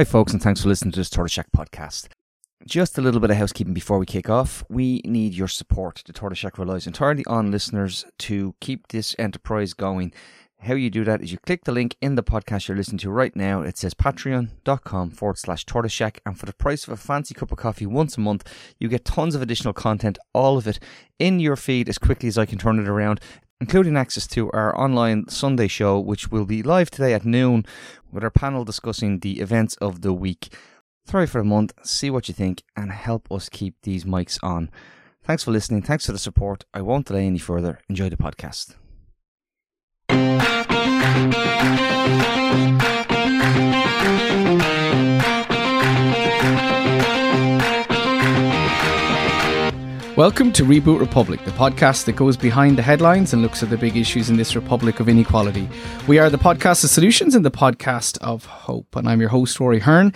Hi, folks, and thanks for listening to this Tortoise Shack podcast. Just a little bit of housekeeping before we kick off. We need your support. The Tortoise Shack relies entirely on listeners to keep this enterprise going. How you do that is you click the link in the podcast you're listening to right now. It says patreon.com forward slash tortoise shack. And for the price of a fancy cup of coffee once a month, you get tons of additional content, all of it in your feed as quickly as I can turn it around including access to our online Sunday show, which will be live today at noon with our panel discussing the events of the week. Try for a month, see what you think, and help us keep these mics on. Thanks for listening. Thanks for the support. I won't delay any further. Enjoy the podcast. Welcome to Reboot Republic, the podcast that goes behind the headlines and looks at the big issues in this republic of inequality. We are the podcast of solutions and the podcast of hope. And I'm your host, Rory Hearne.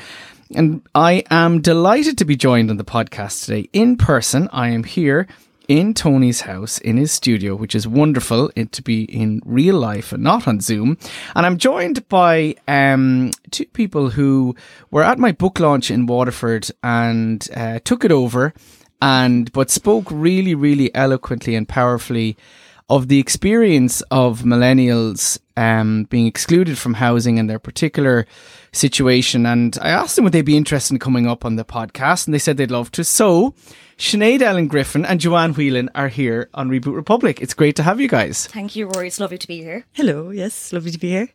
And I am delighted to be joined on the podcast today in person. I am here in Tony's house, in his studio, which is wonderful to be in real life and not on Zoom. And I'm joined by um, two people who were at my book launch in Waterford and uh, took it over and but spoke really, really eloquently and powerfully of the experience of millennials um, being excluded from housing and their particular situation. And I asked them would they be interested in coming up on the podcast, and they said they'd love to. So Sinead Ellen Griffin and Joanne Whelan are here on Reboot Republic. It's great to have you guys. Thank you, Rory. It's lovely to be here. Hello. Yes, lovely to be here.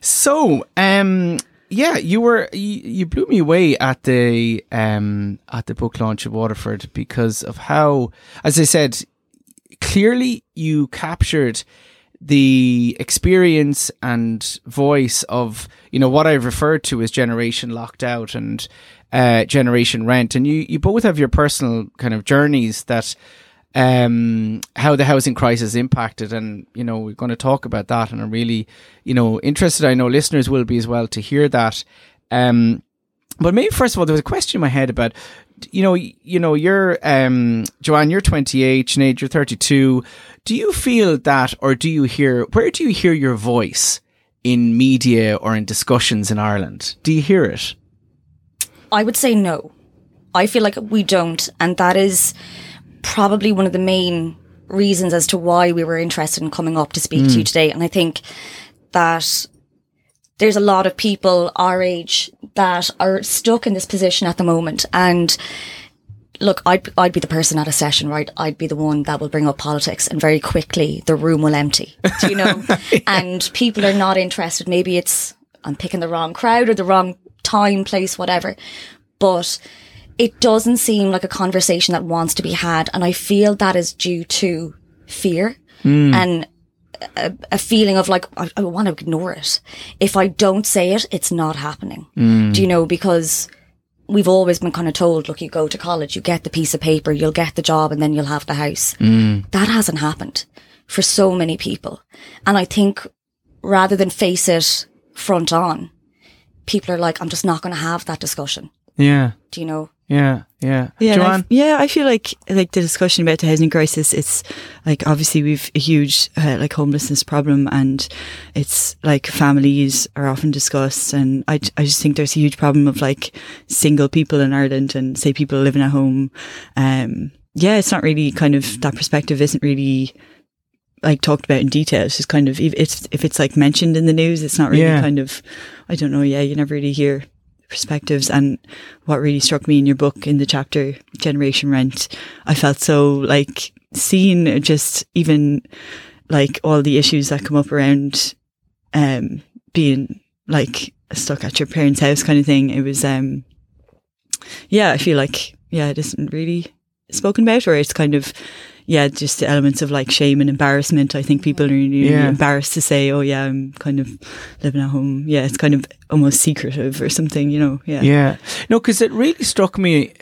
So, um, yeah, you were you, you, blew me away at the um at the book launch of Waterford because of how, as I said, clearly you captured the experience and voice of you know what I've referred to as generation locked out and uh, generation rent, and you you both have your personal kind of journeys that um, how the housing crisis impacted. And, you know, we're going to talk about that. And I'm really, you know, interested. I know listeners will be as well to hear that. Um, but maybe first of all, there was a question in my head about, you know, you know, you're, um, Joanne, you're 28, Sinead, you're 32. Do you feel that, or do you hear, where do you hear your voice in media or in discussions in Ireland? Do you hear it? I would say no. I feel like we don't. And that is, probably one of the main reasons as to why we were interested in coming up to speak mm. to you hmm. today. And I think that there's a lot of people our age that are stuck in this position at the moment. And look, I'd, I'd be the person at a session, right? I'd be the one that will bring up politics and very quickly the room will empty, do you know? yeah. And people are not interested. Maybe it's, I'm picking the wrong crowd or the wrong time, place, whatever. But it doesn't seem like a conversation that wants to be had. And I feel that is due to fear mm. and a, a, feeling of like, I, I, want to ignore it. If I don't say it, it's not happening. Mm. Do you know? Because we've always been kind of told, look, you go to college, you get the piece of paper, you'll get the job and then you'll have the house. Mm. That hasn't happened for so many people. And I think rather than face it front on, people are like, I'm just not going to have that discussion. Yeah. Do you know? Yeah, yeah, yeah. Joanne? I, yeah, I feel like like the discussion about the housing crisis. It's like obviously we've a huge uh, like homelessness problem, and it's like families are often discussed, and I I just think there's a huge problem of like single people in Ireland and say people living at home. Um, yeah, it's not really kind of that perspective isn't really like talked about in detail. It's just kind of if it's if it's like mentioned in the news, it's not really yeah. kind of I don't know. Yeah, you never really hear perspectives. And what really struck me in your book in the chapter Generation Rent, I felt so like seen just even like all the issues that come up around um being like stuck at your parents' house kind of thing. It was um yeah, I feel like yeah, it isn't really spoken about or it's kind of yeah, just the elements of like shame and embarrassment. I think people are really yeah. embarrassed to say, "Oh yeah, I'm kind of living at home." Yeah, it's kind of almost secretive or something, you know. Yeah, yeah. No, because it really struck me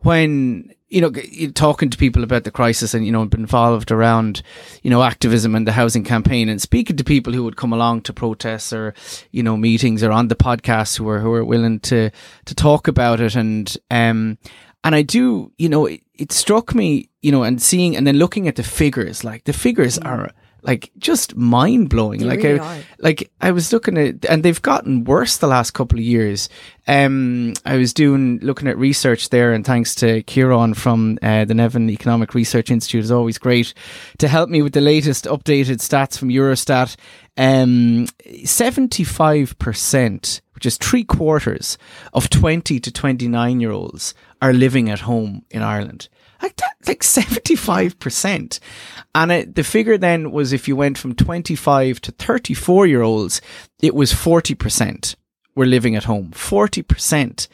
when you know talking to people about the crisis and you know been involved around you know activism and the housing campaign and speaking to people who would come along to protests or you know meetings or on the podcast who are who are willing to to talk about it and um and I do, you know, it, it, struck me, you know, and seeing and then looking at the figures, like the figures mm. are like just mind blowing. Like really I, are. like I was looking at, and they've gotten worse the last couple of years. Um, I was doing looking at research there, and thanks to Kieran from uh, the Nevin Economic Research Institute, is always great to help me with the latest updated stats from Eurostat. Um, seventy-five percent, which is three quarters of twenty to twenty-nine year olds, are living at home in Ireland like that, like 75%. And it, the figure then was if you went from 25 to 34 year olds, it was 40% were living at home. 40%.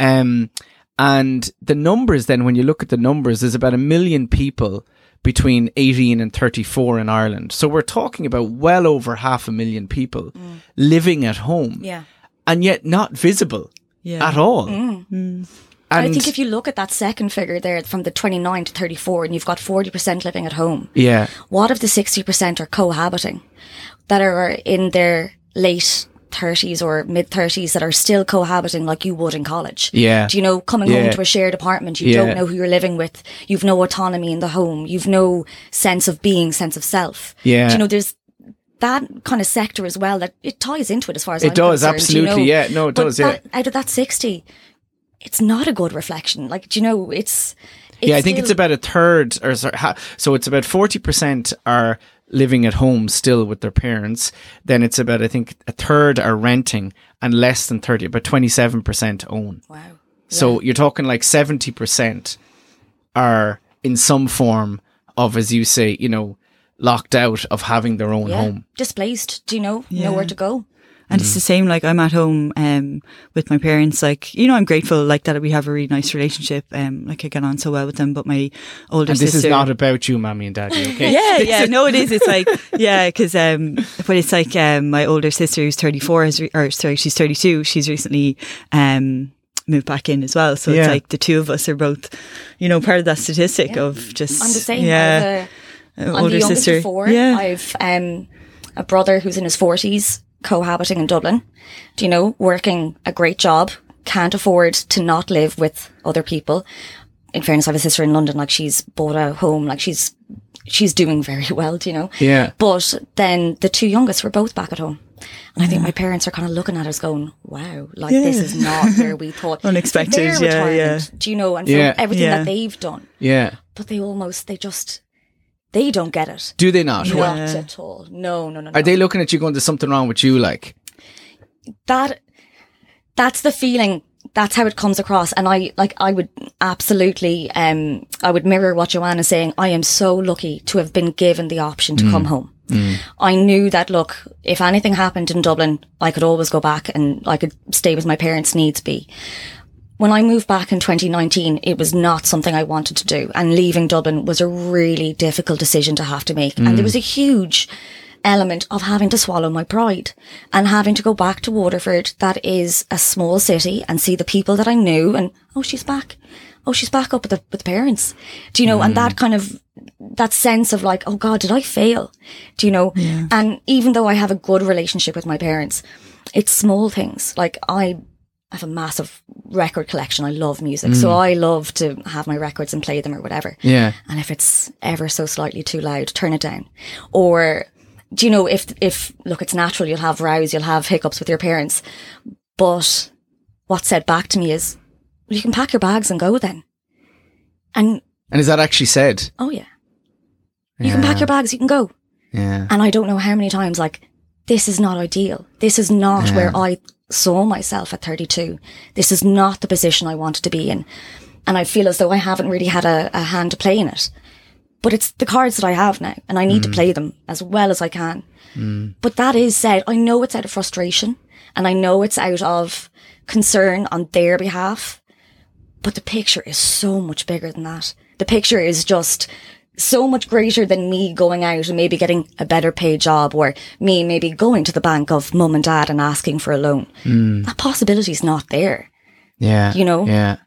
Um, and the numbers then, when you look at the numbers, there's about a million people between 18 and 34 in Ireland. So we're talking about well over half a million people mm. living at home Yeah. and yet not visible Yeah. at all. I And- think if you look at that second figure there from the 29 to 34 and you've got 40% living at home, yeah, what if the 60% are cohabiting that are in their late 30s or mid 30s that are still cohabiting like you would in college? Yeah. Do you know, coming Yeah. home to a shared apartment, you Yeah. don't know who you're living with, you've no autonomy in the home, you've no sense of being, sense of self. Yeah. Do you know, there's that kind of sector as well that it ties into it as far as It I'm does, concerned, you absolutely, know. yeah. No, it But does, yeah. that- out of that 60, it's not a good reflection. Like, do you know, it's, it's yeah, I think it's about a third, or so, so it's about forty percent are living at home still with their parents. Then it's about I think a third are renting, and less than thirty, about twenty seven percent own. Wow. So you're talking like seventy percent are in some form of, as you say, you know, locked out of having their own Yeah. home. Displaced. Do you know? Yeah. Nowhere to go. And it's the same, like I'm at home um, with my parents. Like, you know, I'm grateful like that we have a really nice relationship. Um, like I get on so well with them. But my older sister And this sister. is not about you, mommy and daddy. Okay. yeah, yeah, no, it is. It's like, yeah, because, um, but it's like, um, my older sister who's 34 has, re- or sorry, she's 32. She's recently, um, moved back in as well. So Yeah. it's like the two of us are both, you know, part of that statistic of just, I'm the same. yeah, I have a, uh, I'm older the sister. four. Yeah. I've um, a brother who's in his 40s, cohabiting in Dublin. Do you know, working a great job, can't afford to not live with other people. In fairness, I have a sister in London, like she's bought a home, like she's she's doing very well, do you know? Yeah. But then the two youngest were both back at home. And I think my parents are kind of looking at us going, wow, like this is not where we thought. Unexpected, yeah, yeah. Do you know? And Yeah. everything Yeah. that they've done Yeah. but they almost they just they don't get it. Do they not? What- Not at all. No, no, no. Are no. they looking at you going, there's something wrong with you? Like, that that's the feeling. That's how it comes across. And I like I would absolutely um I would mirror what Joanna's saying. I am so lucky to have been given the option to come home. I knew that look, if anything happened in Dublin, I could always go back and I could stay with my parents needs be. When I moved back in 2019, it was not something I wanted to do. And leaving Dublin was a really difficult decision to have to make. And there mm. was a huge element of having to swallow my pride and having to go back to Waterford, that is a small city, and see the people that I knew and, oh, she's back. Oh, she's back up with the, with the parents. Do you know? And that mm. kind of, that sense of like, oh God, did I fail? Do you know? And even though I have a good relationship with my parents, it's small things. Like I have a massive record collection. I love music. So mm. I love to have my records and play them or whatever. yeah. And if it's ever so slightly too loud, turn it down. Or do you know if if look, it's natural. You'll have rows, you'll have hiccups with your parents, but what's said back to me is, well, you can pack your bags and go then. And And is that actually said? oh yeah, you can pack your bags, you can go. Yeah. And I don't know how many times like this is not ideal. This is not where I saw myself at 32. This is not the position I wanted to be in. And I feel as though I haven't really had a, a hand to play in it. But it's the cards that I have now and I need to mm. play them as well as I can. Mm. But that is said, I know it's out of frustration and I know it's out of concern on their behalf. But the picture is so much bigger than that. The picture is just so much greater than me going out and maybe getting a better paid job or me maybe going to the bank of mum and dad and asking for a loan. Hmm. That possibility's not there. Yeah. You know? Yeah.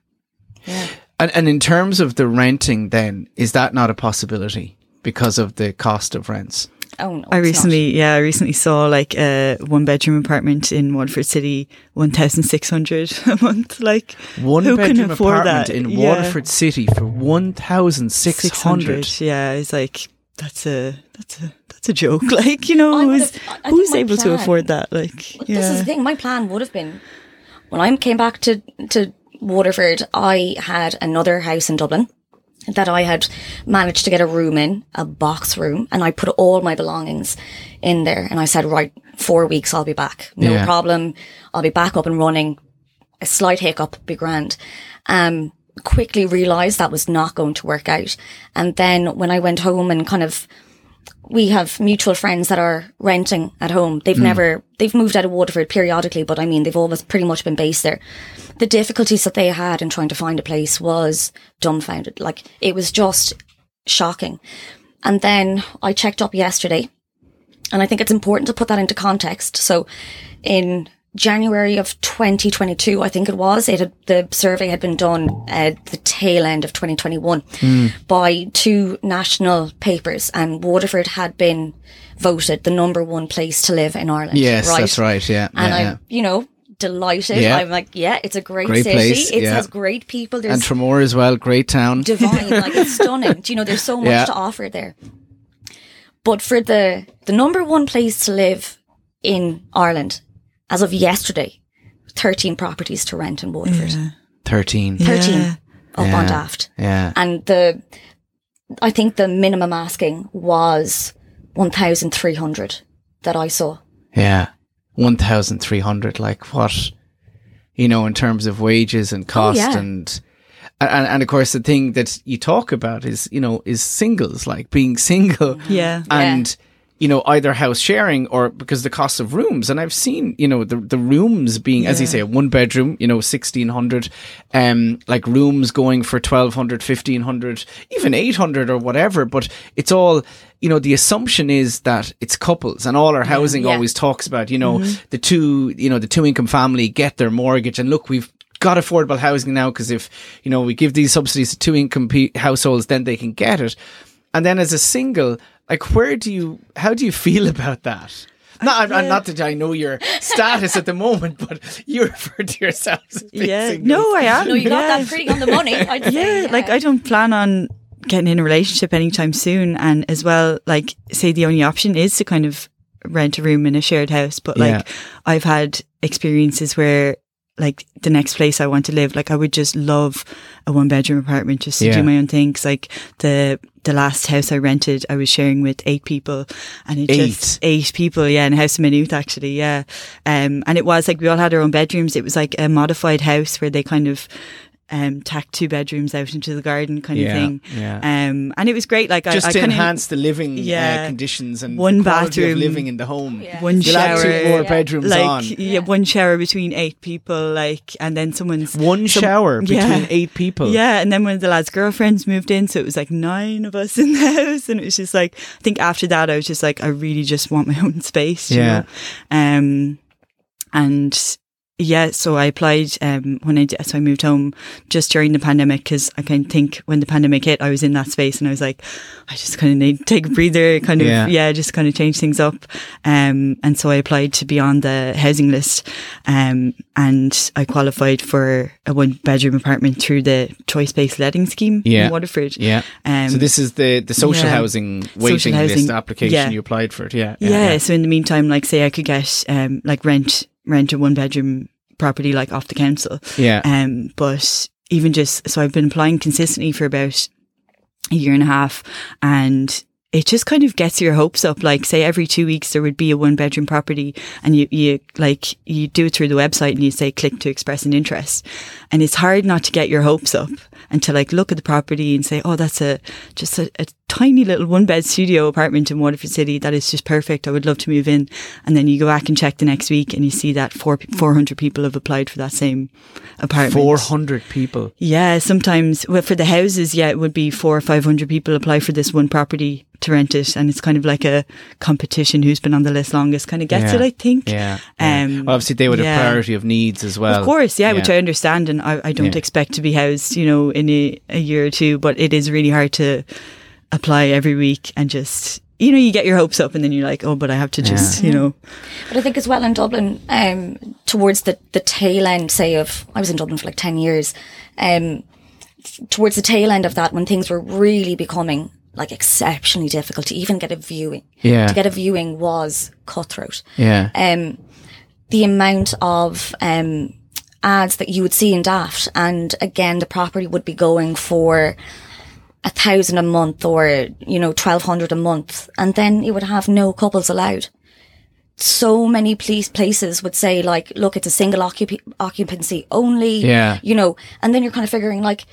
Yeah. And, and in terms of the renting, then, is that not a possibility because of the cost of rents? Oh no. I it's recently, yeah, I recently saw like a one bedroom apartment in Waterford City, one thousand six hundred a month. Like One who can bedroom afford apartment that? in Yeah. Waterford City for 1,600. Yeah, it's like that's a that's a that's a joke. Like you know, who's would've- I- I think who's my able to afford that? Like This is the thing. My plan would have been when I came back to to Waterford. I had another house in Dublin that I had managed to get a room in, a box room, and I put all my belongings in there. And I said, right, four weeks, I'll be back. No Yeah. problem. I'll be back up and running. A slight hiccup, be grand. Um, quickly realized that was not going to work out. And then when I went home and kind of we have mutual friends that are renting at home. They've hmm. never, they've moved out of Waterford periodically, but I mean, they've always pretty much been based there. The difficulties that they had in trying to find a place was dumbfounded. Like it was just shocking. And then I checked up yesterday and I think it's important to put that into context. So in January of 2022, I think it was, it had, the survey had been done at the tail end of 2021 by two national papers and Waterford had been voted the number one place to live in Ireland. Yes, that's right. Yeah. And yeah, I'm, yeah. you know, delighted. Yeah. I'm like, yeah, it's a great, Great city. place, it yeah. has great people. There's And Tramore as well. Great town. divine. like it's stunning. Do you know, there's so much Yeah. to offer there. But for the the number one place to live in Ireland, as of yesterday, thirteen properties to rent in Waterford. 13. Thirteen Yeah. up Yeah. on Daft. Yeah. And the I think the minimum asking was one thousand three hundred that I saw. Yeah. 1,300. Like what, you know, in terms of wages and oh, cost yeah. and, and, and of course the thing that you talk about is, you know, is singles, like being single. yeah. and you know either house sharing or because the cost of rooms. And i've seen you know the the rooms being as you say a one bedroom you know 1600 um like rooms going for 1200 1500 even 800 or whatever. But it's all you know the assumption is that it's couples and all our housing Yeah. always talks about you know the two you know the two income family get their mortgage. And look we've got affordable housing now because if you know we give these subsidies to two income households then they can get it. And then as a single like where do you how do you feel about that no, I'm, I'm not that I know your status at the moment, but you refer to yourself as being Yeah. single. No, I am. No, you got yeah. that pretty on the money. I'd say, yeah, like I don't plan on getting in a relationship anytime soon. And as well, like say the only option is to kind of rent a room in a shared house. But like Yeah. I've had experiences where like the next place I want to live, like I would just love a one bedroom apartment just to Yeah. do my own thing. 'Cause, like the the last house I rented, I was sharing with eight people, and it just eight people, yeah, in House of Maynooth actually, yeah. Um, and it was like we all had our own bedrooms. It was like a modified house where they kind of um tacked two bedrooms out into the garden kind Yeah, of thing. yeah. Um, and it was great. Like just I, I to enhance the living uh, conditions and One the quality bathroom. of living in the home. Yeah. one You'll add shower, two more Yeah. bedrooms like on. yeah, one shower between eight people, like, and then someone's One some- shower between eight people. Yeah, and then one of the lads' girlfriends moved in, so it was like nine of us in the house, and it was just like I think after that I was just like I really just want my own space, you Yeah. know? Um, and yeah, so I applied um when I did, so I moved home just during the pandemic because I kind of think when the pandemic hit, I was in that space and I was like, I just kind of need to take a breather, kind of Yeah. yeah, just kind of change things up. Um, and so I applied to be on the housing list, um, and I qualified for a one bedroom apartment through the choice based letting scheme Yeah. in Waterford. Yeah. Um, so this is the the social yeah. housing waiting list housing, application yeah. you applied for it. Yeah. yeah, So in the meantime, like say I could get um like rent rent a one bedroom property like off the council. Yeah. Um, but even just so I've been applying consistently for about a year and a half, and it just kind of gets your hopes up. Like say every two weeks there would be a one bedroom property, and you you like you do it through the website and you say click to express an interest, and it's hard not to get your hopes up and to like look at the property and say, oh, that's a just a, a tiny little one bed studio apartment in Waterford City that is just perfect. I would love to move in. And then you go back and check the next week and you see that four, 400 people have applied for that same apartment. Four hundred people. Yeah, sometimes well, for the houses, yeah, it would be four or five hundred people apply for this one property to rent it, and it's kind of like a competition who's been on the list longest kind of gets Yeah. it. I think. Yeah. yeah. Um, Obviously, they would have priority of needs as well. Of course, yeah, which I understand, and I, I don't Yeah. expect to be housed, you know, in a, a year or two. But it is really hard to apply every week and just, you know, you get your hopes up, and then you're like, oh, but I have to just, you know, But I think as well in Dublin, um, towards the, the tail end, say of, I was in Dublin for like 10 years, um, towards the tail end of that, when things were really becoming like exceptionally difficult to even get a viewing. Yeah. To get a viewing was cutthroat. Yeah. Um, the amount of um, ads that you would see in Daft, and again, the property would be going for a thousand a month or you know twelve hundred a month, and then it would have no couples allowed. So many police places would say like, "Look, it's a single occup- occupancy only." Yeah. you know, and then you're kind of figuring like.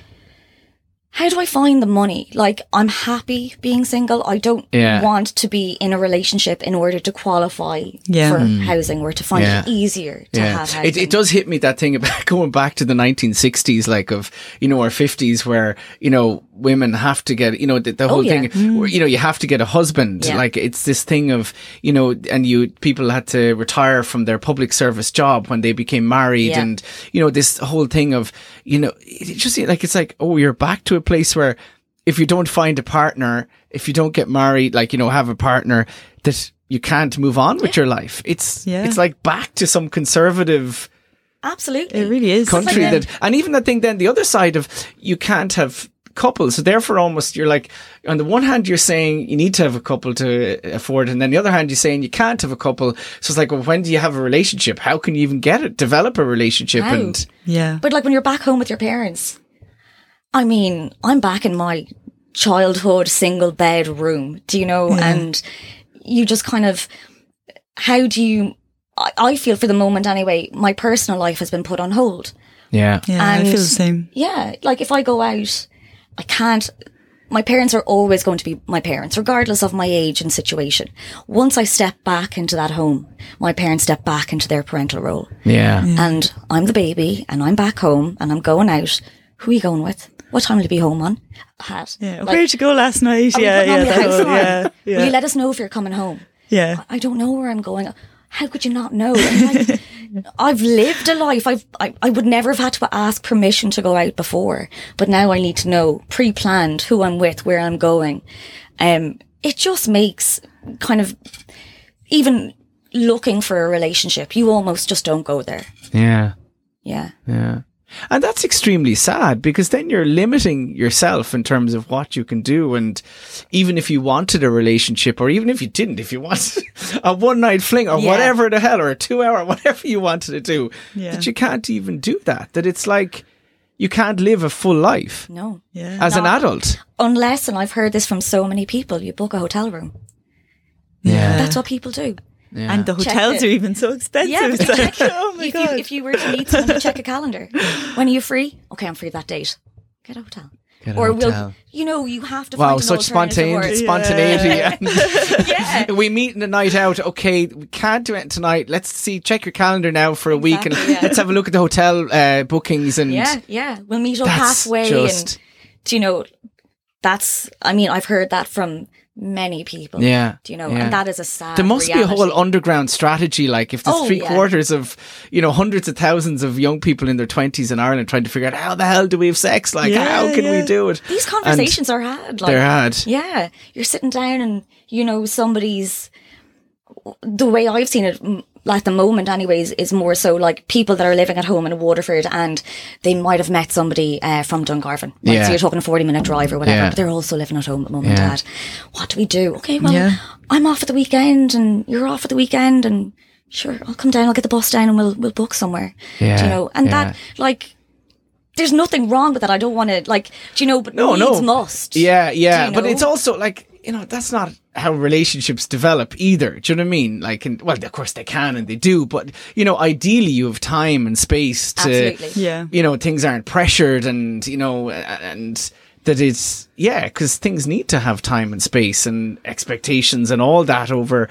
How do I find the money? Like, I'm happy being single. I don't Yeah. want to be in a relationship in order to qualify Yeah. for Mm. housing or to find Yeah. it easier to yeah. have housing. It, it does hit me that thing about going back to the 1960s, like of, you know, or 50s where, you know, women have to get, you know, the, the oh, whole yeah. thing where, you know, you have to get a husband. Yeah. Like it's this thing of, you know, and you, people had to retire from their public service job when they became married Yeah. and, you know, this whole thing of, you know, it just like, it's like, oh, you're back to a place where if you don't find a partner, if you don't get married, like, you know, have a partner that you can't move on with your life. It's, Yeah. it's like back to some conservative, Absolutely. It really is. country like that, and even I think then the other side of you can't have couples. So therefore almost you're like, on the one hand, you're saying you need to have a couple to afford. And then the other hand, you're saying you can't have a couple. So it's like, well, when do you have a relationship? How can you even get it, develop a relationship? How? And Yeah. But like when you're back home with your parents, I mean, I'm back in my childhood single bed room, do you know? And you just kind of, how do you, I, I feel for the moment anyway, my personal life has been put on hold. yeah. Yeah. I feel the same. Yeah. Like if I go out, I can't, my parents are always going to be my parents, regardless of my age and situation. Once I step back into that home, my parents step back into their parental role. Yeah. and I'm the baby and I'm back home and I'm going out. Who are you going with? What time will you be home on? Hat. Yeah. Like, Where'd you go last night? Yeah. Yeah. that whole- alarm? yeah. Will you let us know if you're coming home? Yeah. I don't know where I'm going. How could you not know? And like, I've lived a life. I've, I, I would never have had to ask permission to go out before, but now I need to know pre-planned who I'm with, where I'm going. Um, it just makes kind of even looking for a relationship, you almost just don't go there. Yeah. Yeah. Yeah. And that's extremely sad because then you're limiting yourself in terms of what you can do. And even if you wanted a relationship, or even if you didn't, if you wanted a one night fling or Yeah. whatever the hell, or a two hour, whatever you wanted to do, Yeah. that you can't even do that. That it's like you can't live a full life No. Yeah. as an adult. Unless, and I've heard this from so many people, you book a hotel room. Yeah. That's what people do. Yeah. And the Check hotels it. are even so expensive. Yeah, but It's you like, check- oh my if, god. You, if you were to meet someone, check a calendar. When are you free? Okay, I'm free that date. Get a hotel. Get a or hotel. we'll, you know, you have to Wow, find an such alternative spontaneity! Spontaneity. Yeah. We meet in the night out. Okay, we can't do it tonight. Let's see. Check your calendar now for a week, and yeah. let's have a look at the hotel uh, bookings. And Yeah, yeah. We'll meet up That's halfway just- and do you know that's I mean, I've heard that from many people. Yeah, Do you know? yeah. And that is a sad there must be a whole underground strategy. Like if there's Oh, three yeah. quarters of, you know, hundreds of thousands of young people in their twenties in Ireland trying to figure out how the hell do we have sex? Like Yeah, how can yeah. we do it? These conversations are had. Like, They're had. Yeah, you're sitting down and you know somebody's. The way I've seen it at the moment, anyways, is more so like people that are living at home in Waterford and they might have met somebody uh, from Dungarvan. Right? Yeah. So you're talking a 40 minute drive or whatever, Yeah. but they're also living at home at mum and Yeah. dad. What do we do? Okay, well, Yeah. I'm off at the weekend and you're off at the weekend and sure, I'll come down, I'll get the bus down and we'll, we'll book somewhere. Do Yeah, you know? And that, like, there's nothing wrong with that. I don't want to, like, do you know, but No, needs no. must. Yeah, yeah. You But it's also like, you know, that's not how relationships develop either. Do you know what I mean? Like, and, well, of course they can and they do, but, you know, ideally you have time and space to, Absolutely. Yeah. you know, things aren't pressured and, you know, and that it's, yeah, because things need to have time and space and expectations and all that over.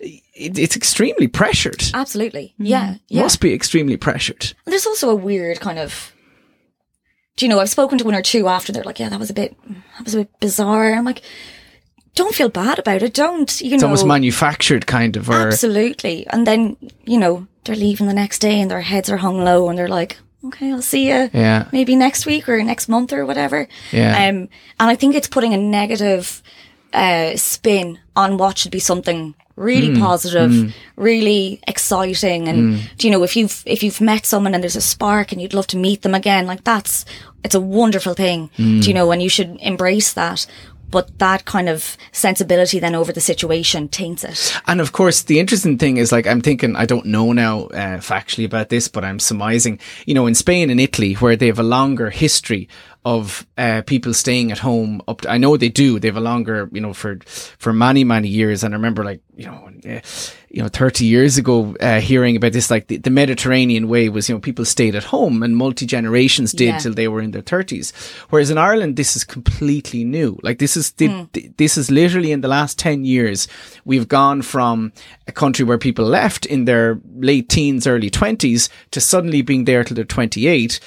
It, it's extremely pressured. Absolutely. Mm-hmm. Yeah. Yeah. Must be extremely pressured. There's also a weird kind of. Do you know? I've spoken to one or two after they're like, "Yeah, that was a bit, that was a bit bizarre." I'm like, "Don't feel bad about it. Don't you know. It's know?" almost manufactured kind of, or, Absolutely. And then you know they're leaving the next day and their heads are hung low and they're like, "Okay, I'll see you yeah, maybe next week or next month or whatever." yeah. Um, and I think it's putting a negative uh, spin on what should be something really Hmm. positive, really exciting. And do you know, if you've if you've met someone and there's a spark and you'd love to meet them again, like that's it's a wonderful thing. Hmm. Do you know, and you should embrace that. But that kind of sensibility then over the situation taints it. And of course, the interesting thing is like, I'm thinking, I don't know now uh, factually about this, but I'm surmising, you know, in Spain and Italy, where they have a longer history of uh, people staying at home up to, I know they do they have a longer you know for for many many years and I remember like you know uh, you know 30 years ago uh, hearing about this like the, the, Mediterranean way was you know people stayed at home and multi generations did yeah. till they were in their 30s whereas in Ireland this is completely new like this is the, mm. this is literally in the last 10 years we've gone from a country where people left in their late teens early 20s to suddenly being there till they're 28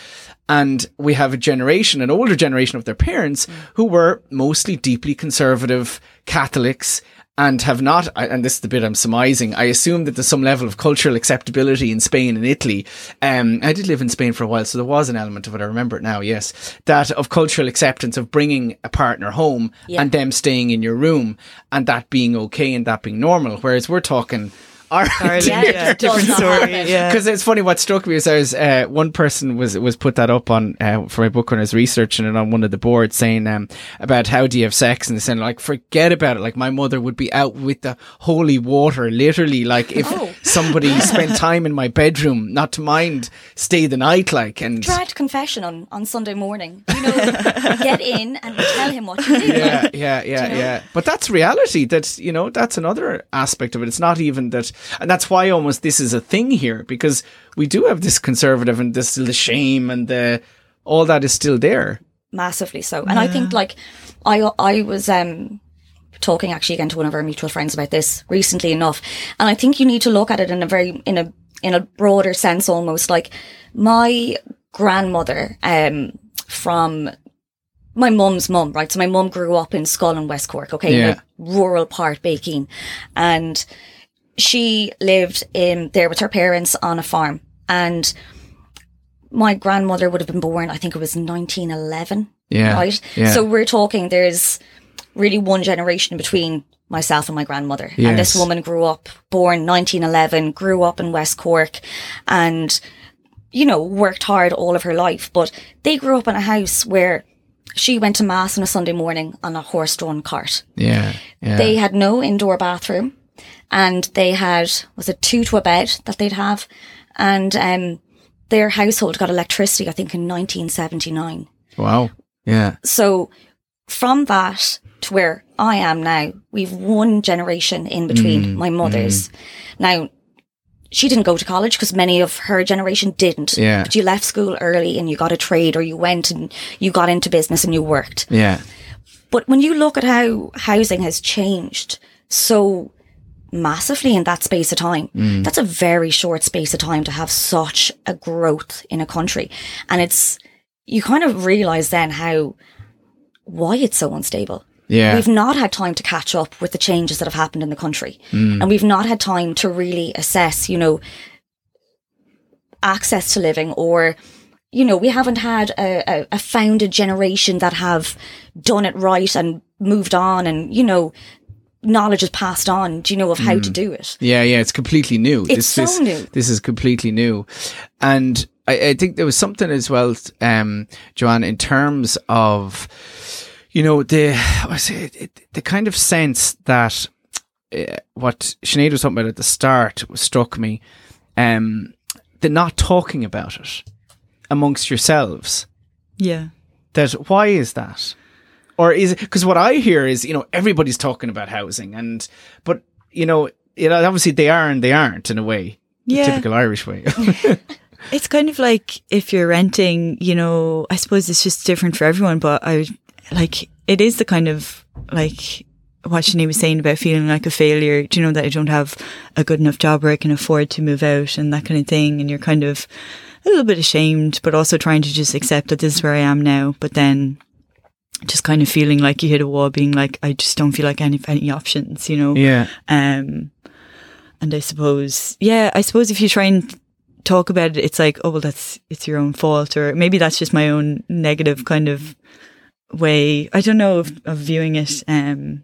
and we have a generation, an older generation of their parents mm. who were mostly deeply conservative Catholics and have not, and this is the bit I'm surmising, I assume that there's some level of cultural acceptability in Spain and Italy. Um, I did live in Spain for a while, so there was an element of it. I remember it now, yes. That of cultural acceptance of bringing a partner home yeah. and them staying in your room and that being okay and that being normal. Whereas we're talking, Ireland. Yeah, yeah, different story. Yeah, because it's funny. What struck me is I was uh, one person was was put that up on uh, for my book when I was researching it on one of the boards, saying um, about how do you have sex, and saying like forget about it. Like my mother would be out with the holy water, literally. Like if oh. somebody spent time in my bedroom, not to mind stay the night, like and try to confession on on Sunday morning. You know, get in and tell him what you did. Yeah, yeah, yeah, you know? yeah. But that's reality. That's you know that's another aspect of it. It's not even that and that's why almost this is a thing here because we do have this conservative and this the shame and the all that is still there. Massively so. And yeah. I think like I I was um talking actually again to one of our mutual friends about this recently enough. And I think you need to look at it in a very in a in a broader sense almost like my grandmother um from my mum's mum, right? So my mum grew up in Schull and West Cork, okay, yeah. in a rural part, Bakeen. And she lived in there with her parents on a farm and my grandmother would have been born, I think it was 1911. Yeah. Right. Yeah. So we're talking, there's really one generation between myself and my grandmother. Yes. And this woman grew up, born 1911, grew up in West Cork and, you know, worked hard all of her life. But they grew up in a house where she went to mass on a Sunday morning on a horse drawn cart. Yeah, yeah. They had no indoor bathroom and they had was it two to a bed that they'd have, and um, their household got electricity I think in 1979. Wow. Yeah. So from that to where I am now, we've one generation in between mm, my mother's. Mm. Now, she didn't go to college because many of her generation didn't. Yeah. But you left school early and you got a trade or you went and you got into business and you worked. Yeah. But when you look at how housing has changed so massively in that space of time. Mm. That's a very short space of time to have such a growth in a country. And it's, you kind of realize then how, why it's so unstable. Yeah. We've not had time to catch up with the changes that have happened in the country. Mm. And we've not had time to really assess, you know, access to living or, you know, we haven't had a, a, a founded generation that have done it right and moved on and, you know, knowledge is passed on, do you know, of how mm. to do it. Yeah, yeah, it's completely new. It's this, so this, new. This is completely new. And I, I think there was something as well, um, Joanne, in terms of, you know, the, I say, the kind of sense that uh, what Sinead was talking about at the start struck me, um, the not talking about it amongst yourselves. Yeah. That, why is that? Or is it because what I hear is you know everybody's talking about housing and but you know you know obviously they are and they aren't in a way yeah. typical Irish way. it's kind of like if you're renting, you know, I suppose it's just different for everyone, but I like it is the kind of like what Sinead was saying about feeling like a failure. Do you know that I don't have a good enough job where I can afford to move out and that kind of thing? And you're kind of a little bit ashamed, but also trying to just accept that this is where I am now. But then just kind of feeling like you hit a wall, being like, I just don't feel like any any options, you know. Yeah. Um, and I suppose, yeah, I suppose if you try and talk about it, it's like, oh well, that's it's your own fault, or maybe that's just my own negative kind of way. I don't know of, of viewing it. Um,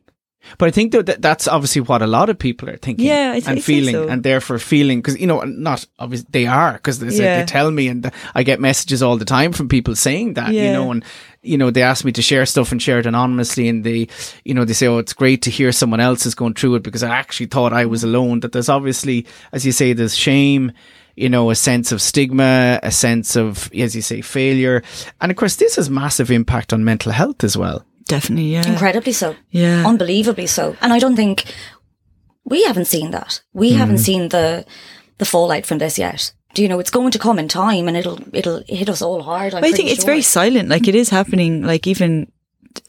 But I think that that's obviously what a lot of people are thinking Yeah, th- and feeling, so. and therefore feeling because you know not obviously they are because Yeah. they tell me, and I get messages all the time from people saying that you know, and you know they ask me to share stuff and share it anonymously, and they you know they say, oh, it's great to hear someone else is going through it because I actually thought I was alone. That there's obviously, as you say, there's shame. You know, a sense of stigma, a sense of, as you say, failure. And of course, this has massive impact on mental health as well. Definitely, yeah. Incredibly so. Yeah. Unbelievably so. And I don't think we haven't seen that. We mm. haven't seen the the fallout from this yet. Do you know it's going to come in time and it'll it'll hit us all hard. I think it's sure. very silent. Like it is happening. Like even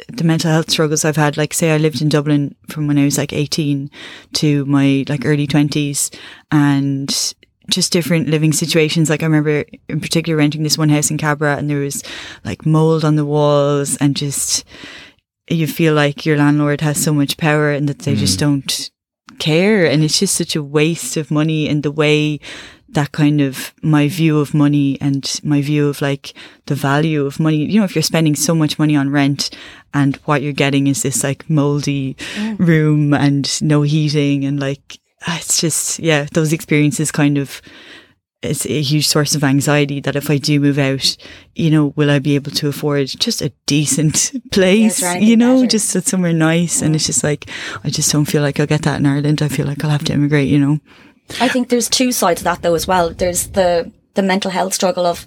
the mental health struggles I've had. Like say I lived in Dublin from when I was like eighteen to my like early twenties, and just different living situations. Like I remember in particular renting this one house in Cabra, and there was like mold on the walls, and just you feel like your landlord has so much power, and that they just don't care, and it's just such a waste of money and the way that kind of my view of money and my view of like the value of money. You know, if you're spending so much money on rent and what you're getting is this like moldy room and no heating and like ah, it's just yeah, those experiences kind of it's a huge source of anxiety that if I do move out, you know, will I be able to afford just a decent place? anything you know, better? just somewhere nice. And it's just like I just don't feel like I'll get that in Ireland. I feel like I'll have to immigrate, you know. I think there's two sides of that though as well. There's the the mental health struggle of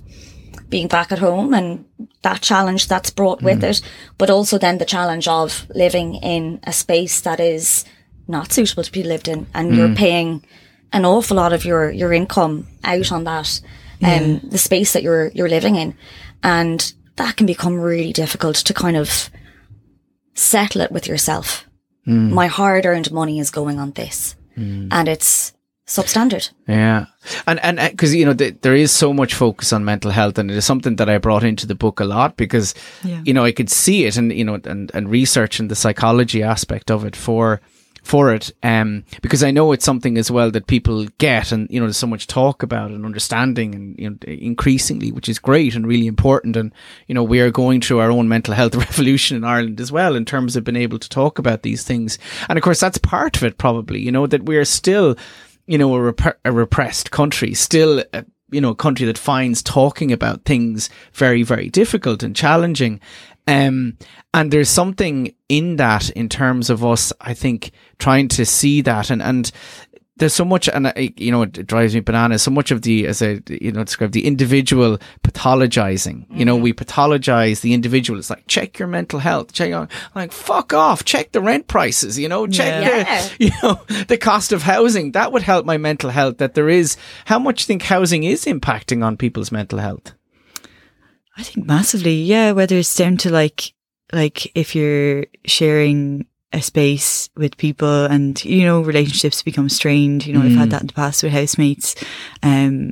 being back at home and that challenge that's brought with mm. it, but also then the challenge of living in a space that is not suitable to be lived in and you're mm. paying an awful lot of your your income out on that um the space that you're you're living in and that can become really difficult to kind of settle it with yourself. Hmm. My hard earned money is going on this hmm. and it's substandard. Yeah, and and uh, because you know th- there is so much focus on mental health, and it is something that I brought into the book a lot because Yeah. you know I could see it, and you know, and and researching the psychology aspect of it for for it, um, because I know it's something as well that people get, and you know, there's so much talk about and understanding, and you know, increasingly, which is great and really important, and you know, we are going through our own mental health revolution in Ireland as well in terms of being able to talk about these things, and of course that's part of it, probably, you know, that we are still you know, a, rep- a repressed country, still, a, you know, a country that finds talking about things very, very difficult and challenging. Um, and there's something in that in terms of us, I think, trying to see that and, and there's so much, and I, you know, it drives me bananas. So much of the, as I, you know, describe the individual pathologizing. You know, we pathologize the individual. It's like check your mental health. Check on, like fuck off. Check the rent prices. You know, check Yeah. the, you know, the cost of housing. That would help my mental health. That there is how much think housing is impacting on people's mental health. I think massively, yeah. Whether it's down to like, like if you're sharing a space with people and, you know, relationships become strained. You know, I've had that in the past with housemates, um,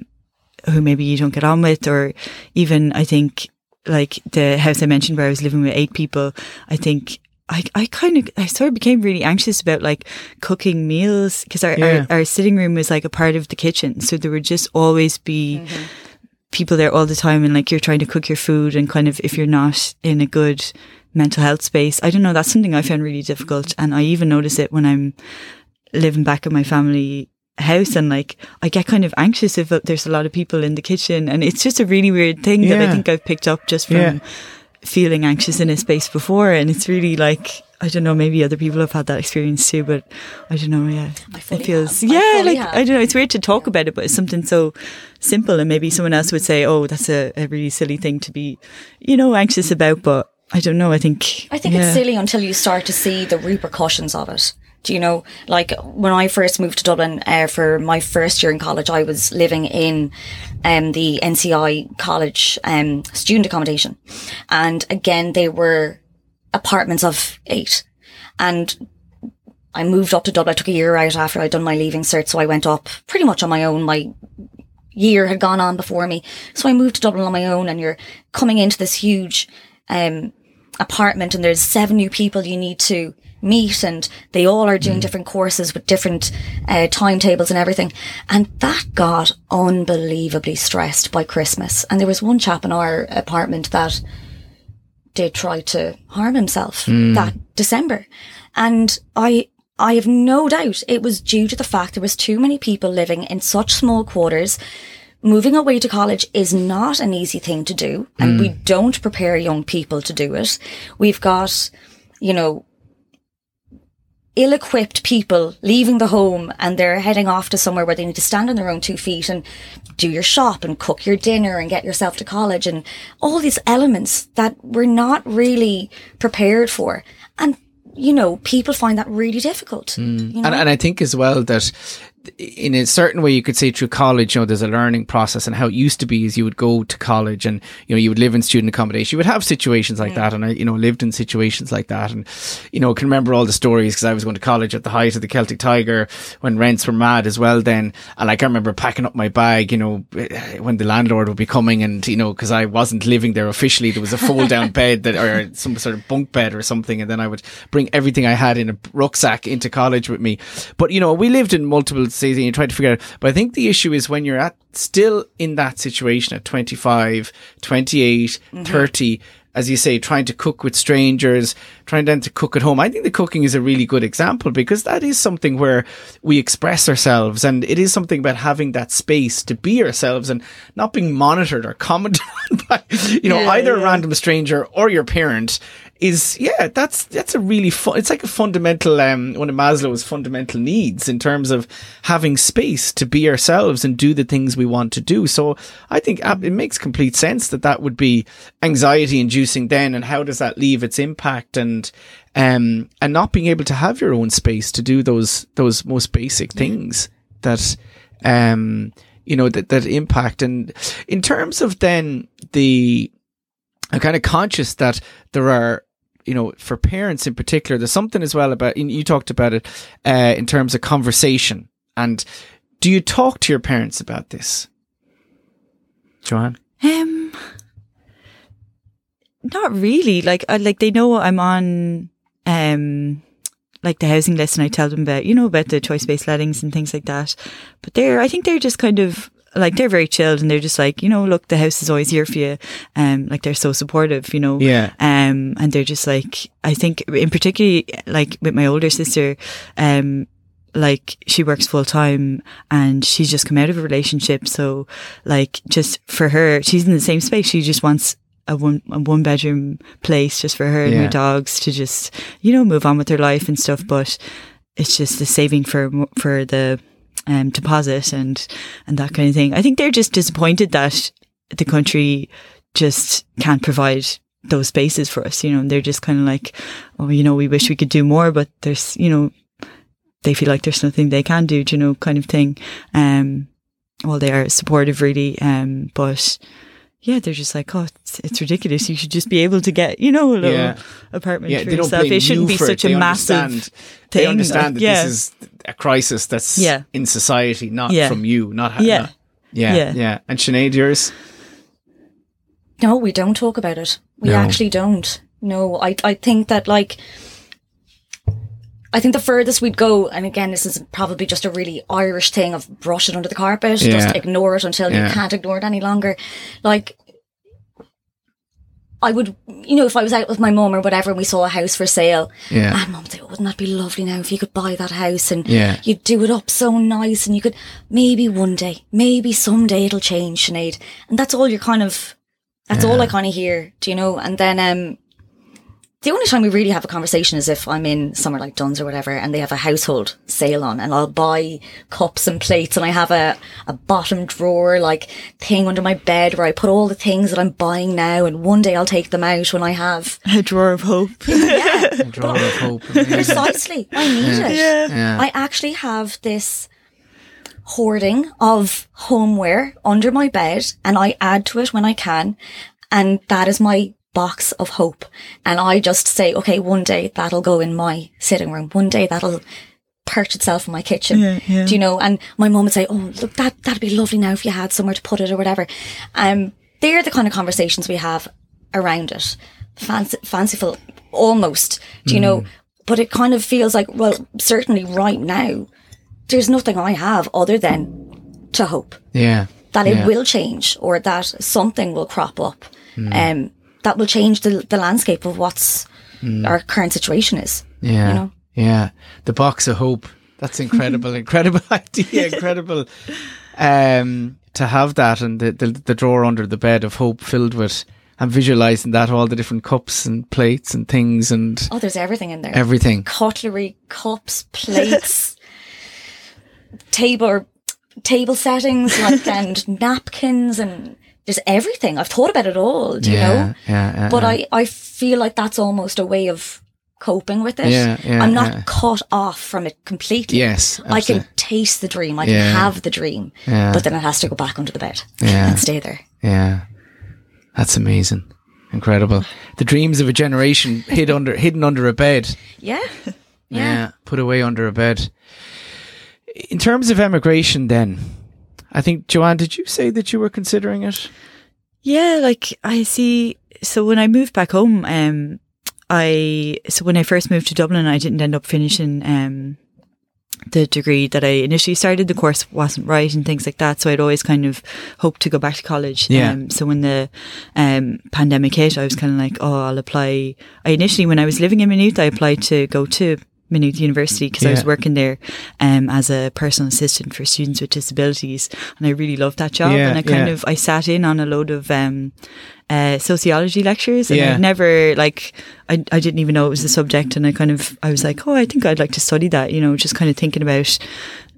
who maybe you don't get on with or even I think like the house I mentioned where I was living with eight people, I think I, I kind of, I sort of became really anxious about like cooking meals because our, Yeah. our, our sitting room was like a part of the kitchen. So there would just always be people there all the time and like you're trying to cook your food and kind of if you're not in a good mental health space, I don't know, that's something I found really difficult. And I even notice it when I'm living back at my family house and like I get kind of anxious if uh, there's a lot of people in the kitchen and it's just a really weird thing that I think I've picked up just from Yeah. feeling anxious in a space before and it's really like I don't know maybe other people have had that experience too but I don't know yeah fully it feels have. Yeah fully like have. I don't know it's weird to talk about it but it's something so simple and maybe someone else would say oh that's a, a really silly thing to be you know anxious about but I don't know I think I think yeah. it's silly until you start to see the repercussions of it. Do you know, like when I first moved to Dublin uh, for my first year in college, I was living in um, the NCI college um, student accommodation. And again, they were apartments of eight. And I moved up to Dublin. I took a year out after I'd done my leaving cert. So I went up pretty much on my own. My year had gone on before me. So I moved to Dublin on my own and you're coming into this huge, um, apartment and there's seven new people you need to meet and they all are doing different courses with different uh, timetables and everything. And that got unbelievably stressed by Christmas. And there was one chap in our apartment that did try to harm himself that December. And I, I have no doubt it was due to the fact there was too many people living in such small quarters. Moving away to college is not an easy thing to do, and we mm. don't prepare young people to do it. We've got, you know, ill-equipped people leaving the home and they're heading off to somewhere where they need to stand on their own two feet and do your shop and cook your dinner and get yourself to college and all these elements that we're not really prepared for. And, you know, people find that really difficult. Mm. You know? And, and I think as well that in a certain way you could say through college, you know, there's a learning process and how it used to be is you would go to college and, you know, you would live in student accommodation. You would have situations like that. Mm. And I, you know, lived in situations like that. And, you know, can remember all the stories because I was going to college at the height of the Celtic Tiger when rents were mad as well then. And like I remember packing up my bag, you know, eh, when the landlord would be coming and, you know, because I wasn't living there officially, there was a fold down bed that, or some sort of bunk bed or something. And then I would bring everything I had in a rucksack into college with me. But, you know, we lived in multiple cities and you try to figure out, but I think the issue is when you're at still in that situation at 25, 28, mm-hmm. 30, as you say, trying to cook with strangers, trying then to cook at home. I think the cooking is a really good example because that is something where we express ourselves and it is something about having that space to be ourselves and not being monitored or commented on by, you know, Yeah, either a random stranger or your parent is, yeah, that's, that's a really fun, it's like a fundamental, um, one of Maslow's fundamental needs in terms of having space to be ourselves and do the things we want to do. So I think it makes complete sense that that would be anxiety inducing then. And how does that leave its impact and, um, and not being able to have your own space to do those, those most basic things that, um, you know, that, that impact. And in terms of then the, I'm kind of conscious that there are, you know, for parents in particular, there's something as well about, you talked about it, uh, in terms of conversation. And do you talk to your parents about this? Joanne? Um, not really. Like, I, like they know I'm on, um, like the housing list, and I tell them about, you know, about the choice based lettings and things like that. But they're, I think they're just kind of like they're very chilled, and they're just like, you know, look, the house is always here for you. Um, like they're so supportive, you know. Yeah. Um, and they're just like, I think in particularly like with my older sister, um, like she works full time and she's just come out of a relationship. So like just for her, she's in the same space. She just wants a one, a one bedroom place just for her and Yeah. her dogs to just, you know, move on with their life and stuff. But it's just the saving for, for the, um, deposit and, and that kind of thing. I think they're just disappointed that the country just can't provide those spaces for us, you know, they're just kind of like, oh, you know, we wish we could do more, but there's, you know, they feel like there's nothing they can do, do you know, kind of thing. Um, well, they are supportive, really. Um, but yeah, they're just like, oh, it's, it's ridiculous. You should just be able to get, you know, a little Yeah. apartment Yeah, for they don't yourself. blame It shouldn't you be for such it. They a massive understand- thing. They understand that yeah. this is a crisis that's Yeah. in society, not Yeah. from you, not, ha- Yeah. not- yeah, yeah, Yeah. And Sinead, yours? No, we don't talk about it. We No. actually don't. No, I I think that like I think the furthest we'd go, and again, this is probably just a really Irish thing of brush it under the carpet, Yeah. just ignore it until Yeah. you can't ignore it any longer. Like, I would, you know, if I was out with my mum or whatever and we saw a house for sale, Yeah. and mum would say, oh, wouldn't that be lovely now if you could buy that house and Yeah. you'd do it up so nice and you could, maybe one day, maybe someday it'll change, Sinead. And that's all you're kind of, that's all I kind of hear, do you know? And then, um, the only time we really have a conversation is if I'm in somewhere like Dunnes or whatever and they have a household sale on and I'll buy cups and plates and I have a, a bottom drawer like thing under my bed where I put all the things that I'm buying now and one day I'll take them out when I have a drawer of hope. A drawer of hope. Precisely I need it. Yeah. I actually have this hoarding of homeware under my bed and I add to it when I can. And that is my box of hope. And I just say, okay, one day that'll go in my sitting room. One day that'll perch itself in my kitchen. Yeah, yeah. Do you know? And my mum would say, oh, look, that, that'd be lovely now if you had somewhere to put it or whatever. Um, they're the kind of conversations we have around it. Fancy, fanciful, almost, do you know? But it kind of feels like, well, certainly right now, there's nothing I have other than to hope Yeah. that Yeah. it will change or that something will crop up. Um, that will change the, the landscape of what's our current situation is. Yeah. You know? Yeah, the box of hope. That's incredible, incredible idea, incredible. Um, to have that and the, the the drawer under the bed of hope filled with. I'm visualizing that all the different cups and plates and things and Oh, there's everything in there. everything. Cutlery, cups, plates, table table settings, like and napkins, and there's everything. I've thought about it all. Do you yeah, know? yeah, yeah. But. I, I feel like that's almost a way of coping with it. Yeah, yeah, I'm not cut off from it completely. yes, Absolutely. I can taste the dream. I can have the dream, but then it has to go back under the bed Yeah. and stay there. Yeah, that's amazing, incredible. The dreams of a generation hid under hidden under a bed. Yeah. Yeah. Yeah. put away under a bed. In terms of emigration, then, I think Joanne, did you say that you were considering it? Yeah, like I see. So when I moved back home, um, I so when I first moved to Dublin, I didn't end up finishing um the degree that I initially started. The course wasn't right and things like that. So I'd always kind of hoped to go back to college. Yeah. Um, so when the um pandemic hit, I was kind of like, oh, I'll apply. I initially, when I was living in Maynooth, I applied to go to. Maynooth University because I was working there um, as a personal assistant for students with disabilities, and I really loved that job. Yeah, and I kind yeah. of I sat in on a load of um, uh, sociology lectures, and Yeah. I'd never like I I didn't even know it was a subject, and I kind of I was like, oh, I think I'd like to study that, you know, just kind of thinking about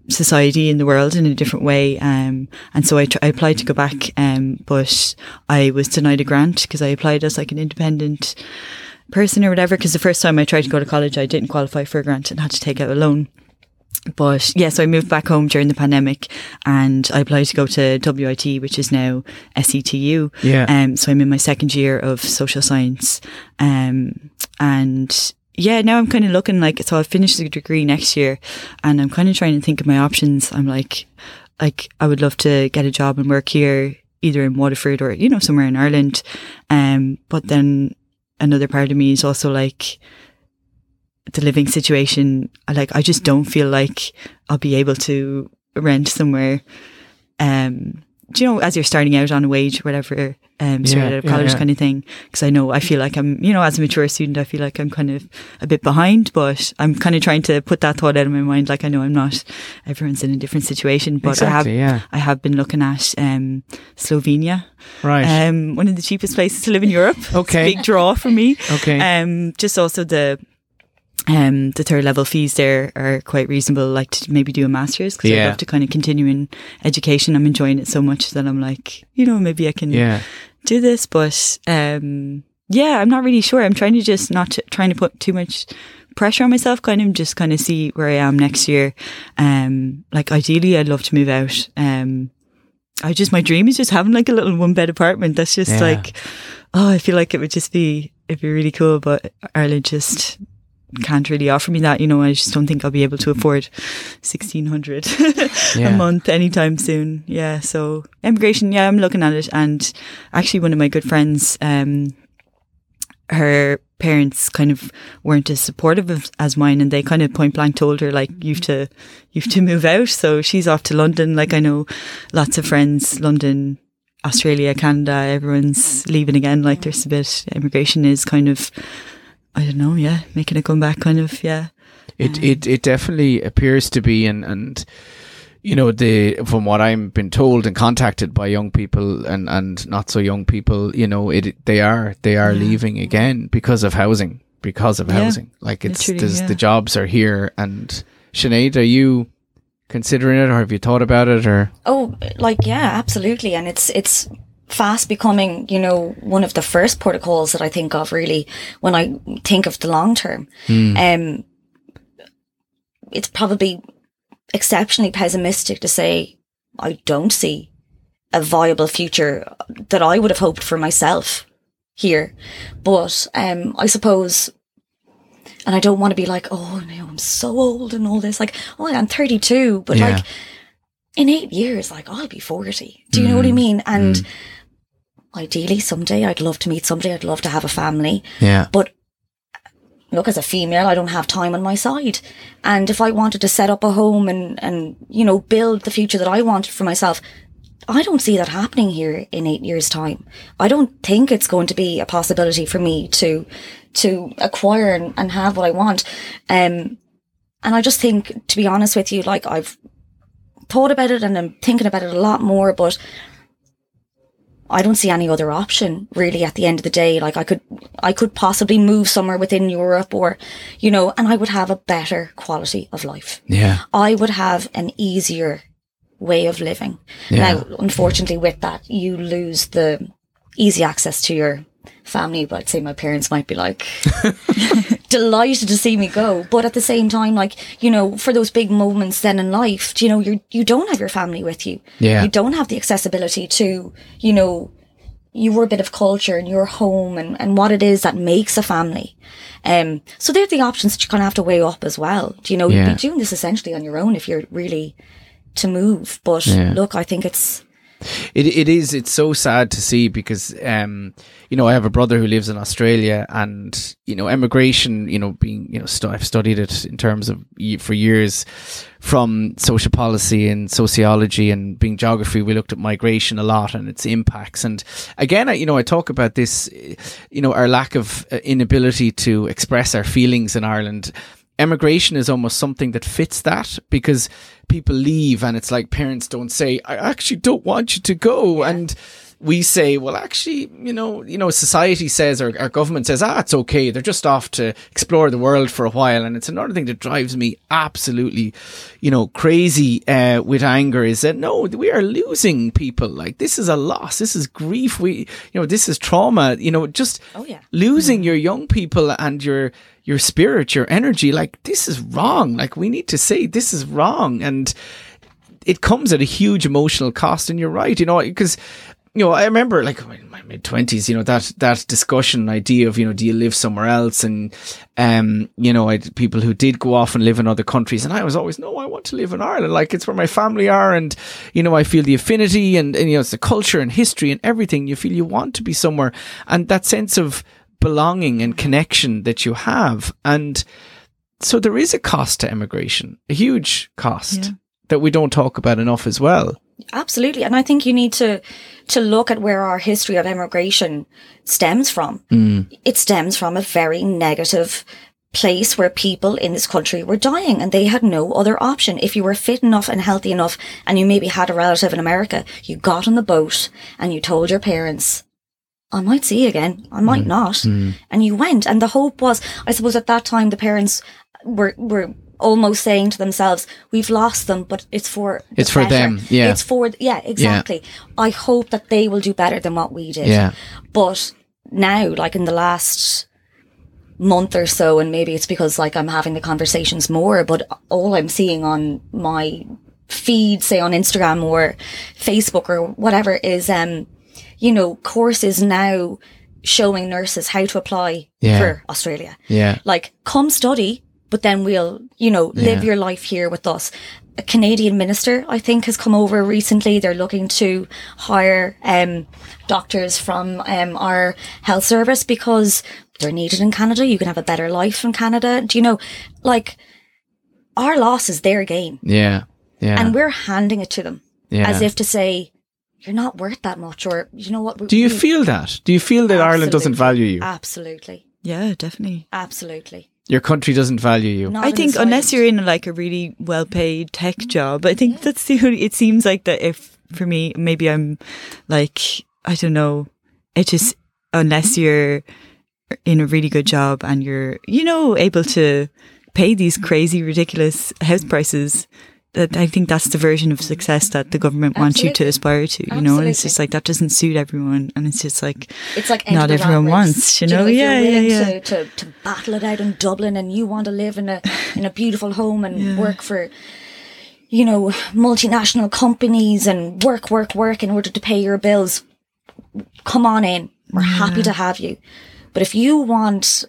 society in the world in a different way. Um, and so I, tr- I applied to go back, um, but I was denied a grant because I applied as like an independent person or whatever. Because the first time I tried to go to college, I didn't qualify for a grant and had to take out a loan. But yeah, so I moved back home during the pandemic and I applied to go to WIT, which is now SETU. Yeah. Um, so I'm in my second year of social science. Um, and yeah, now I'm kind of looking like, so I'll finish the degree next year and I'm kind of trying to think of my options. I'm like, like, I would love to get a job and work here, either in Waterford or, you know, somewhere in Ireland. Um, but then another part of me is also like, the living situation, like, I just don't feel like I'll be able to rent somewhere. Um, do you know, as you're starting out on a wage, whatever, um, straight Yeah, out of college yeah. kind of thing. Cause I know, I feel like I'm, you know, as a mature student, I feel like I'm kind of a bit behind, but I'm kind of trying to put that thought out of my mind. Like I know I'm not, everyone's in a different situation, but Exactly, I have, yeah. I have been looking at, um, Slovenia, Right. um, one of the cheapest places to live in Europe. It's a Okay. big draw for me. okay. Um, just also the um the third level fees there are quite reasonable. Like to maybe do a master's because Yeah. I'd love to kind of continue in education. I'm enjoying it so much that I'm like, you know, maybe I can yeah. do this. But um, yeah, I'm not really sure. I'm trying to just not to, trying to put too much pressure on myself. Kind of just kind of see where I am next year. Um, like ideally, I'd love to move out. Um, I just my dream is just having like a little one bed apartment. That's just Yeah. like, oh, I feel like it would just be it'd be really cool. But Ireland just can't really offer me that. You know, I just don't think I'll be able to afford sixteen hundred Yeah. a month anytime soon. Yeah. So immigration, yeah, I'm looking at it. And actually one of my good friends, um, her parents kind of weren't as supportive of, as mine and they kind of point blank told her like you've to you've to move out so she's off to london like i know lots of friends london australia canada everyone's leaving again like there's a bit immigration is kind of i don't know yeah making a comeback kind of yeah It um, it it definitely appears to be, and and you know the from what I've been told and contacted by young people and and not so young people, you know it they are they are Yeah. leaving again because of housing because of Yeah, housing. Like it's yeah. the jobs are here. And Sinead, are you considering it, or have you thought about it, or Oh, like yeah, absolutely, and it's it's fast becoming, you know, one of the first protocols that I think of really when I think of the long term. Um, it's probably exceptionally pessimistic to say I don't see a viable future that I would have hoped for myself here, but um, I suppose. And I don't want to be like, oh, no, I'm so old and all this. Like, oh, I'm 32, but Yeah. like, in eight years, like I'll be 40. Do you know what I mean? And ideally someday I'd love to meet somebody. I'd love to have a family. yeah, But look, as a female, I don't have time on my side. And if I wanted to set up a home and, and, you know, build the future that I wanted for myself, I don't see that happening here in eight years time. I don't think it's going to be a possibility for me to, to acquire and, and have what I want. Um, and I just think, to be honest with you, like I've thought about it and I'm thinking about it a lot more, but I don't see any other option really at the end of the day. Like I could, I could possibly move somewhere within Europe or, you know, and I would have a better quality of life. Yeah. I would have an easier way of living. Yeah. Now, unfortunately with that, you lose the easy access to your family, but I'd say my parents might be like delighted to see me go. But at the same time, like, you know, for those big moments then in life, you know, you you don't have your family with you. Yeah. You don't have the accessibility to, you know, your bit of culture and your home and, and what it is that makes a family. Um, so they're the options that you kind of have to weigh up as well. Do you know, Yeah. you'd be doing this essentially on your own if you're really to move. But Yeah. look, I think it's, It it is. It's so sad to see because um, you know, I have a brother who lives in Australia, and you know, emigration. You know, being you know, stu- I've studied it in terms of for years from social policy and sociology and being geography. We looked at migration a lot and its impacts. And again, I, you know, I talk about this. You know, our lack of uh, inability to express our feelings in Ireland emigration is almost something that fits that because people leave and it's like parents don't say i actually don't want you to go and we say well actually you know you know society says or our government says ah it's okay. They're just off to explore the world for a while. And it's another thing that drives me absolutely you know crazy uh, with anger is that no we are losing people. Like this is a loss. This is grief. We you know this is trauma. You know just Oh, yeah. losing your young people and your your spirit, your energy, like this is wrong. Like we need to say this is wrong, and it comes at a huge emotional cost. And you're right, you know, because you know I remember like in my mid twenties, you know that that discussion idea of you know do you live somewhere else, and um you know I people who did go off and live in other countries, and I was always no, I want to live in Ireland, like it's where my family are, and you know I feel the affinity, and, and you know it's the culture and history and everything. You feel you want to be somewhere, and that sense of belonging and connection that you have. And so there is a cost to emigration, a huge cost Yeah. that we don't talk about enough as well. Absolutely. And I think you need to to look at where our history of immigration stems from. Mm. It stems from a very negative place where people in this country were dying and they had no other option. If you were fit enough and healthy enough and you maybe had a relative in America, you got on the boat and you told your parents, I might see you again. I might mm. not. Mm. And you went. And the hope was, I suppose at that time, the parents were, were almost saying to themselves, we've lost them, but it's for, the It's for better. them, yeah. It's for, yeah, exactly. I hope that they will do better than what we did. Yeah. But now, like in the last month or so, and maybe it's because like I'm having the conversations more, but all I'm seeing on my feed, say on Instagram or Facebook or whatever is, um, you know, courses now showing nurses how to apply Yeah. for Australia. Yeah. Like, come study, but then we'll, you know, live Yeah. your life here with us. A Canadian minister, I think, has come over recently. They're looking to hire um, doctors from um, our health service because they're needed in Canada. You can have a better life in Canada. Do you know, like, our loss is their gain, Yeah. Yeah. and we're handing it to them yeah. as if to say, you're not worth that much, or you know what? Do you we- feel that? Do you feel that Ireland doesn't value you? Absolutely. Yeah, definitely. Absolutely. Your country doesn't value you. Not I think unless you're in like a really well paid tech job, I think that's the only, it seems like that if for me, maybe I'm like, I don't know, it just, unless you're in a really good job and you're, you know, able to pay these crazy, ridiculous house prices, that I think that's the version of success that the government wants you to aspire to, you know, and it's just like that doesn't suit everyone. And it's just like, It's like Not enter the rat everyone wants, you know? if Yeah, you're yeah, willing yeah. To, to, to battle it out in Dublin, and you want to live in a in a beautiful home and work for, you know, multinational companies and work, work, work in order to pay your bills. Come on in. We're happy to have you. But if you want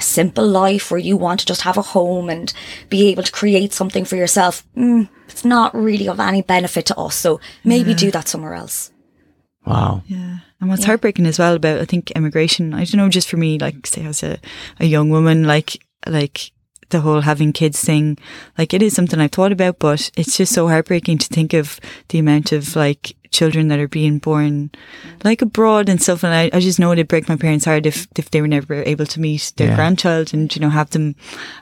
a simple life where you want to just have a home and be able to create something for yourself, mm, it's not really of any benefit to us. So maybe do that somewhere else. Wow. Yeah. And what's heartbreaking as well about I think immigration, I don't know, just for me, like say as a, a young woman, like like the whole having kids thing, like it is something I've thought about, but it's just so heartbreaking to think of the amount of like children that are being born like abroad and stuff. And I, I just know it'd break my parents' heart if, if they were never able to meet their Yeah. grandchild and, you know, have them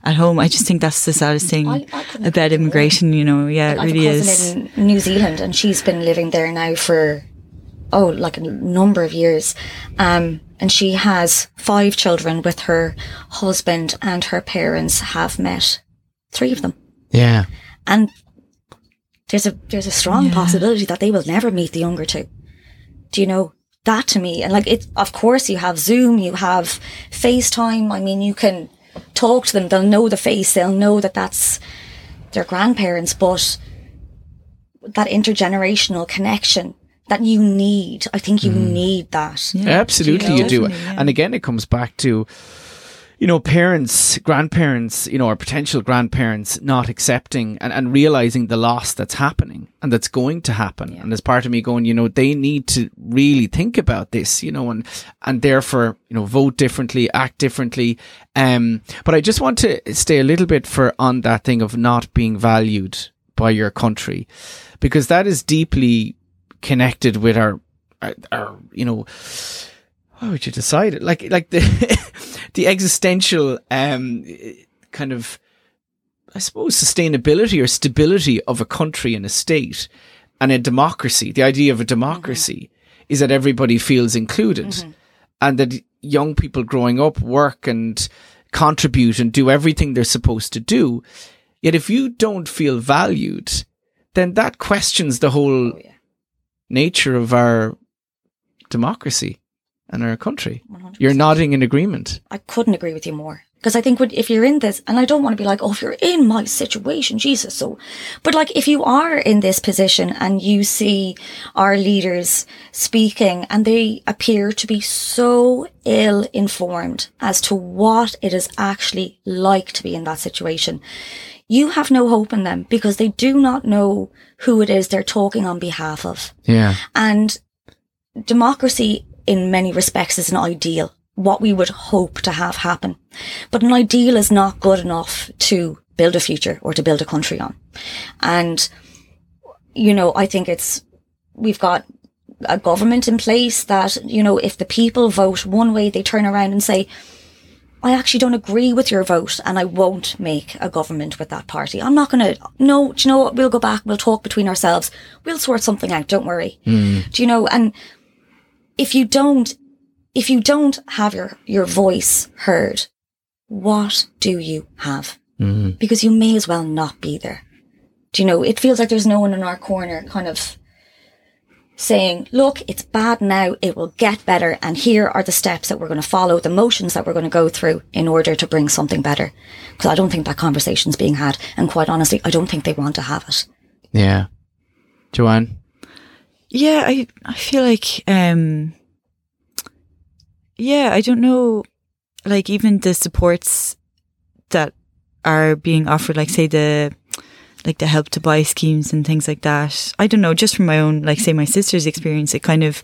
at home. I just think that's the saddest thing I- I about immigration, you know. Yeah, it I have really is. in New Zealand, and she's been living there now for oh, like a number of years. Um, and she has five children with her husband, and her parents have met three of them. Yeah. And there's a there's a strong possibility that they will never meet the younger two. Do you know that to me? And like it, of course, you have Zoom, you have FaceTime. I mean, you can talk to them. They'll know the face. They'll know that that's their grandparents. But that intergenerational connection that you need, I think you need that. Absolutely, you do. Definitely, yeah. And again, it comes back to, you know, parents, grandparents, you know, or potential grandparents not accepting and, and realizing the loss that's happening and that's going to happen. And there's part of me going, you know, they need to really think about this, you know, and, and therefore, you know, vote differently, act differently. Um, but I just want to stay a little bit for on that thing of not being valued by your country because that is deeply connected with our, our, our you know, how would you decide it? Like, like the, the existential, um, kind of, I suppose, sustainability or stability of a country and a state and a democracy. The idea of a democracy is that everybody feels included and that young people growing up work and contribute and do everything they're supposed to do. Yet if you don't feel valued, then that questions the whole Oh, yeah. Nature of our democracy and our country. 100%. You're nodding in agreement. I couldn't agree with you more. Because I think if you're in this, and I don't want to be like, oh, if you're in my situation, Jesus, so, but like if you are in this position and you see our leaders speaking and they appear to be so ill informed as to what it is actually like to be in that situation, you have no hope in them because they do not know who it is they're talking on behalf of. Yeah. And democracy, in many respects, is an ideal, what we would hope to have happen. But an ideal is not good enough to build a future or to build a country on. And, you know, I think it's, we've got a government in place that, you know, if the people vote one way, they turn around and say, I actually don't agree with your vote and I won't make a government with that party. I'm not going to, no, do you know what? We'll go back. We'll talk between ourselves. We'll sort something out. Don't worry. Hmm. Do you know? And if you don't, if you don't have your, your voice heard, what do you have? Hmm. Because you may as well not be there. Do you know? It feels like there's no one in our corner kind of saying, look, it's bad now. It will get better. And here are the steps that we're going to follow, the motions that we're going to go through in order to bring something better. Because I don't think that conversation's being had. And quite honestly, I don't think they want to have it. Yeah. Joanne? Yeah, I I feel like um yeah, I don't know like even the supports that are being offered like say the like the help to buy schemes and things like that. I don't know, just from my own like say my sister's experience it kind of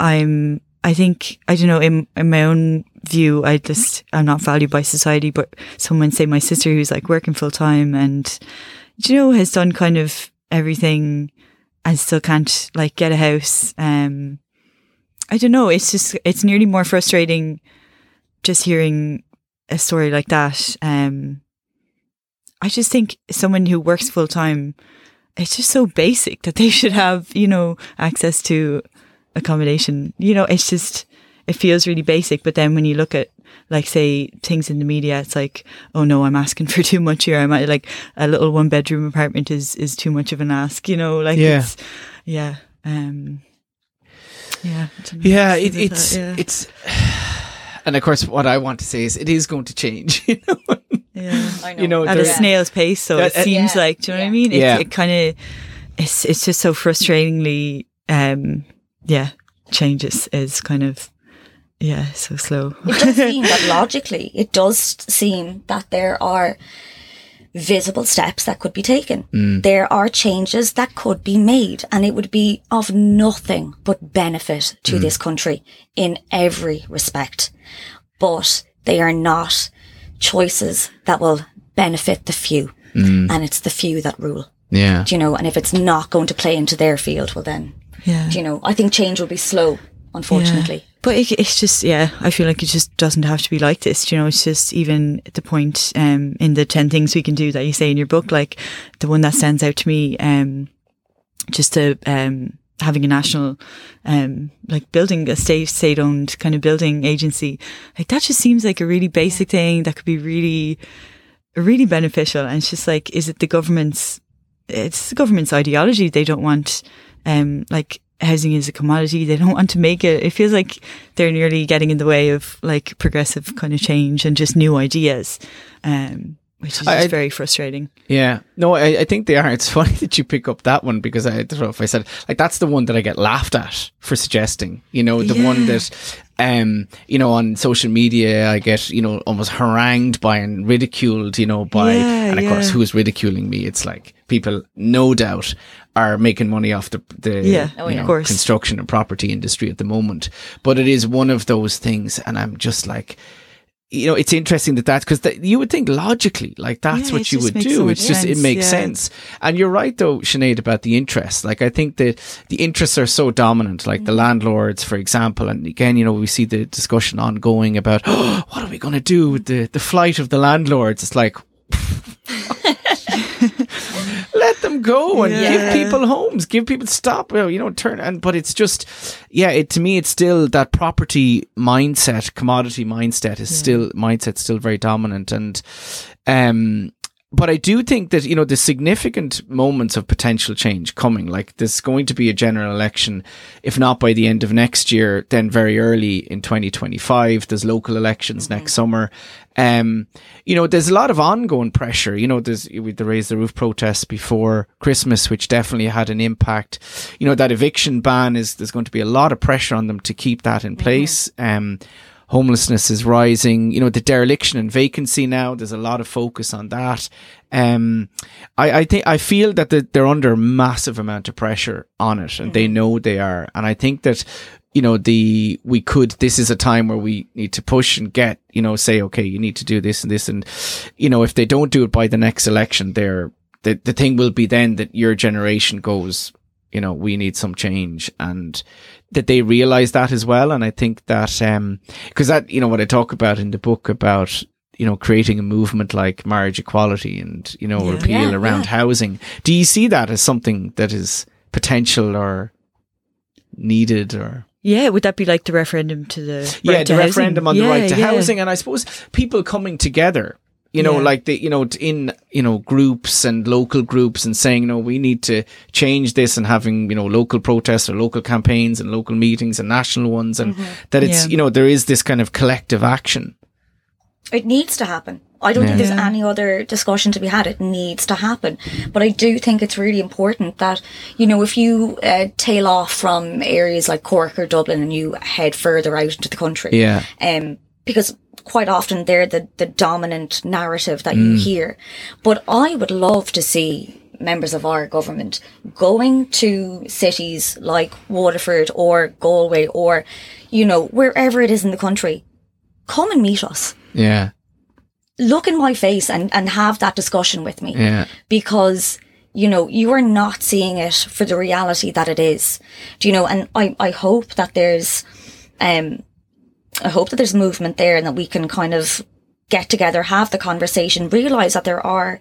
I'm I think I don't know in in my own view I just I'm not valued by society but someone say my sister who's like working full time and you know has done kind of everything and still can't like get a house. Um, I don't know. It's just it's nearly more frustrating just hearing a story like that. Um, I just think someone who works full time, it's just so basic that they should have you know access to accommodation. You know, it's just it feels really basic. But then when you look at like say things in the media, it's like, oh no, I'm asking for too much here. I'm at, like a little one bedroom apartment is is too much of an ask. You know, like Yeah. it's yeah, um, yeah, I. Yeah, it, it's that, yeah. it's, and of course, what I want to say is, it is going to change. You know, yeah. I know. you know, at a there- snail's pace. So it uh, seems yeah, like, do you know what I mean? It, Yeah. it kind of, it's it's just so frustratingly, um, yeah, changes is kind of, yeah, so slow. it does seem that logically, it does seem that there are visible steps that could be taken. There are changes that could be made and it would be of nothing but benefit to this country in every respect. But they are not choices that will benefit the few. And it's the few that rule. Yeah. Do you know? And if it's not going to play into their field, well then, Yeah. do you know, I think change will be slow, unfortunately. Yeah. But it, it's just, yeah, I feel like it just doesn't have to be like this. You know, it's just even at the point um, in the 10 things we can do that you say in your book, like the one that stands out to me, um, just to, um, having a national, um, like building a state, state owned kind of building agency, like that just seems like a really basic thing that could be really, really beneficial. And it's just like, is it the government's, it's the government's ideology. They don't want, um, like housing is a commodity. They don't want to make it. It feels like they're nearly getting in the way of like progressive kind of change and just new ideas. Um, which is I- very frustrating. Yeah, no, I, I think they are. It's funny that you pick up that one because I don't know if I said like that's the one that I get laughed at for suggesting. You know, the one Yeah. that, um, you know, on social media I get you know almost harangued by and ridiculed. You know, by Yeah, and of course who is ridiculing me? It's like people, no doubt, are making money off the the Yeah, Oh, yeah. know, of course. construction and property industry at the moment. But it is one of those things, and I'm just like. You know, it's interesting that that's because you would think logically, like that's Yeah, what you would do. so it's just, it makes yeah. sense. And you're right though, Sinead, about the interest. Like I think that the interests are so dominant, like the Mm-hmm. landlords, for example. And again, you know, we see the discussion ongoing about oh, what are we going to do with the, the flight of the landlords? It's like, let them go and Yeah. give people homes, give people stop, well, you know, turn and but it's just yeah, it to me it's still that property mindset, commodity mindset is still mindset still very dominant and um but I do think that, you know, the significant moments of potential change coming, like there's going to be a general election, if not by the end of next year, then very early in 2025. There's local elections next summer. Um, you know, there's a lot of ongoing pressure. You know, there's with the raise the roof protests before Christmas, which definitely had an impact. You know, that eviction ban is, there's going to be a lot of pressure on them to keep that in place. Um, homelessness is rising. You know, the dereliction and vacancy now, there's a lot of focus on that. Um, I, I think, I feel that the, they're under a massive amount of pressure on it and they know they are. And I think that, you know, the, we could, this is a time where we need to push and get, you know, say, okay, you need to do this and this. And, you know, if they don't do it by the next election, they're, the, the thing will be then that your generation goes, you know, we need some change and that they realize that as well. And I think that, um, cause that, you know, what I talk about in the book about, you know, creating a movement like marriage equality and, you know, Yeah. repeal Yeah, around yeah. housing. Do you see that as something that is potential or needed or? Yeah, would that be like the referendum to the yeah, right the housing? referendum on the right to yeah. housing, and I suppose people coming together. You know, Yeah. like the you know in you know groups and local groups and saying, you know, we need to change this and having you know local protests or local campaigns and local meetings and national ones, and that it's Yeah. you know there is this kind of collective action. It needs to happen. I don't think there's any other discussion to be had. It needs to happen. But I do think it's really important that, you know, if you uh, tail off from areas like Cork or Dublin and you head further out into the country, Yeah, um, because quite often they're the, the dominant narrative that Mm. you hear. But I would love to see members of our government going to cities like Waterford or Galway or, you know, wherever it is in the country. Come and meet us. yeah, Look in my face and, and have that discussion with me yeah, because you know you are not seeing it for the reality that it is do you know and i i hope that there's um i hope that there's movement there and that we can kind of get together have the conversation realize that there are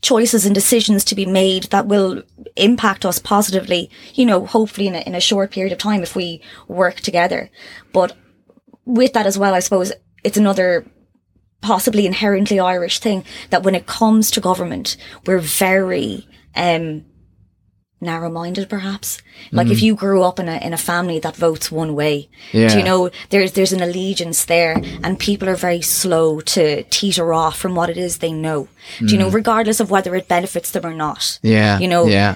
choices and decisions to be made that will impact us positively you know hopefully in a, in a short period of time if we work together. But with that as well i suppose it's another possibly inherently Irish thing that when it comes to government, we're very um narrow minded perhaps. Like if mm. you grew up in a in a family that votes one way, Yeah. do you know there's there's an allegiance there and people are very slow to teeter off from what it is they know. Do you know, mm. regardless of whether it benefits them or not. yeah. You know, yeah,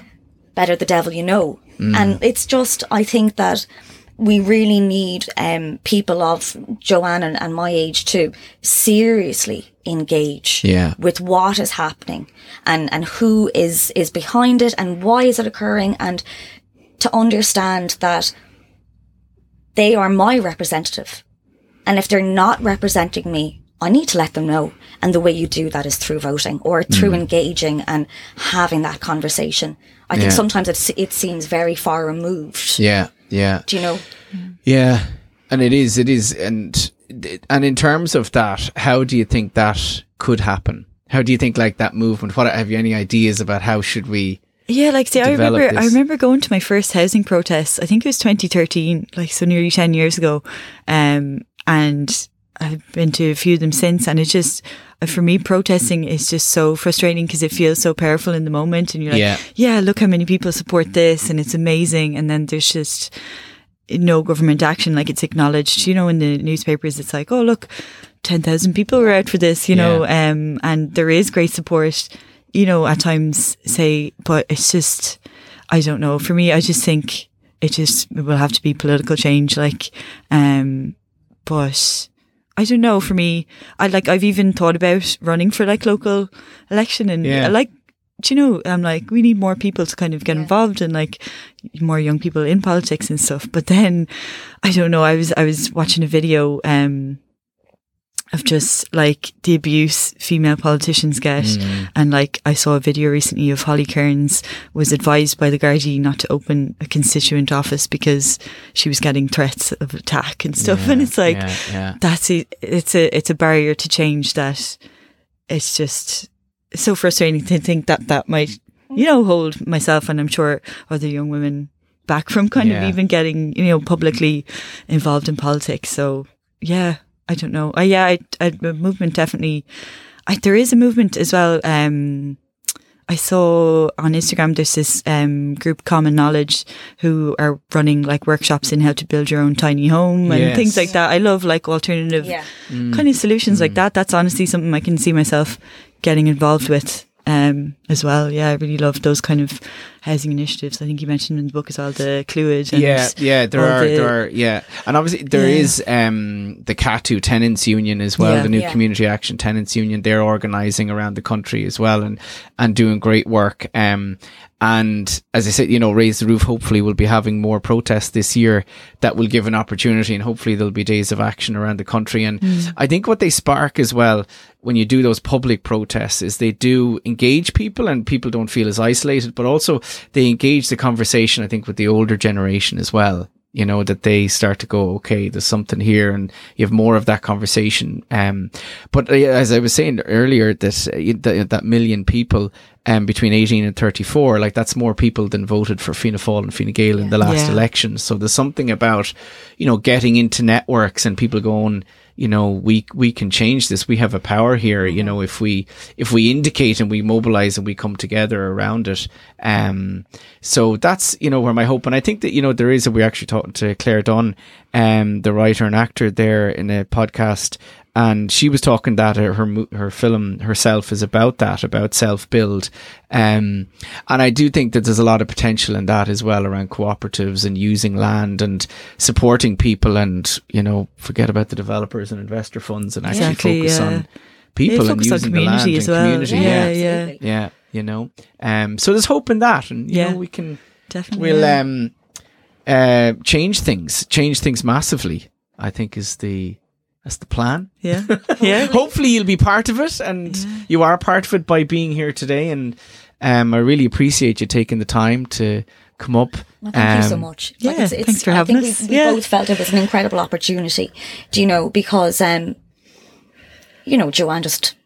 better the devil you know. Mm. And it's just, I think that we really need um, people of Joanne and, and my age to seriously engage Yeah. with what is happening and, and who is, is behind it and why is it occurring and to understand that they are my representative. And if they're not representing me I need to let them know. And the way you do that is through voting or through engaging and having that conversation. I think Yeah. sometimes it's, it seems very far removed. Yeah, yeah. Do you know? Yeah, and it is, it is, and and in terms of that, how do you think that could happen? How do you think like that movement? What have you any ideas about how should we? Yeah, like see, I remember, I remember going to my first housing protest. I think it was 2013, like so nearly 10 years ago. Um, and I've been to a few of them since, and it's just uh, for me, protesting is just so frustrating because it feels so powerful in the moment, and you're like, Yeah. yeah, look how many people support this, and it's amazing, and then there's just no government action, like it's acknowledged, you know, in the newspapers, it's like, oh, look, 10,000 people were out for this, you know, um, and there is great support, you know, at times say, but it's just, I don't know. For me, I just think it just it will have to be political change, like, um, but I don't know. For me, I like, I've even thought about running for like local election and Yeah. I like, do you know, I'm like, we need more people to kind of get Yeah. involved and like more young people in politics and stuff. But then I don't know, I was, I was watching a video, um, of just like the abuse female politicians get. Mm. And like I saw a video recently of Holly Cairns was advised by the Gardaí not to open a constituent office because she was getting threats of attack and stuff. and it's like, yeah, yeah. that's a, it's a, it's a barrier to change that it's just so frustrating to think that that might, you know, hold myself and I'm sure other young women back from kind Yeah. of even getting, you know, publicly involved in politics. So yeah, I don't know. Uh, yeah, I, I, movement definitely, I, there is a movement as well. Um, I saw on Instagram there's this um, group Common Knowledge who are running like workshops in how to build your own tiny home and Yes. things like that. I love like alternative Yeah. kind of solutions like that. That's honestly something I can see myself getting involved with um, as well. Yeah, I really love those kind of housing initiatives. I think you mentioned in the book as well the Cluid. And yeah, yeah, there are, the- there are, yeah, and obviously there Yeah. is um, the CATU Tenants Union as well, Yeah. the new Yeah. Community Action Tenants Union. They're organising around the country as well, and and doing great work. Um, and as I said, you know, raise the roof. Hopefully, we'll be having more protests this year that will give an opportunity, and hopefully there'll be days of action around the country. And I think what they spark as well when you do those public protests is they do engage people, and people don't feel as isolated, but also they engage the conversation. I think with the older generation as well you know that they start to go okay there's something here and you have more of that conversation um but uh, as i was saying earlier that uh, that, that million people um between 18 and 34 like that's more people than voted for Fianna Fáil and Fine Gael in the last Yeah. election so there's something about you know getting into networks and people going you know we we can change this. We have a power here you know if we if we indicate and we mobilize and we come together around it. Um so that's you know where my hope and i think that you know there is we're actually talking to clare dunne um the writer and actor there in a podcast and she was talking that her her, her film herself is about that about self build um and i do think that there's a lot of potential in that as well around cooperatives and using land and supporting people and you know forget about the developers and investor funds and actually Exactly, focus yeah. on people and focus on using the land as well. community Yeah, yeah yeah. yeah you know um so there's hope in that and you Yeah. know we can Definitely. we'll um uh change things change things massively i think is the that's the plan yeah. Yeah. hopefully you'll be part of it and you are part of it by being here today and um i really appreciate you taking the time to come up Well, thank you so Um, much. yeah, thanks for I having think us. We, we Yeah. both felt it was an incredible opportunity, do you know, because, um, you know, Joanne just, we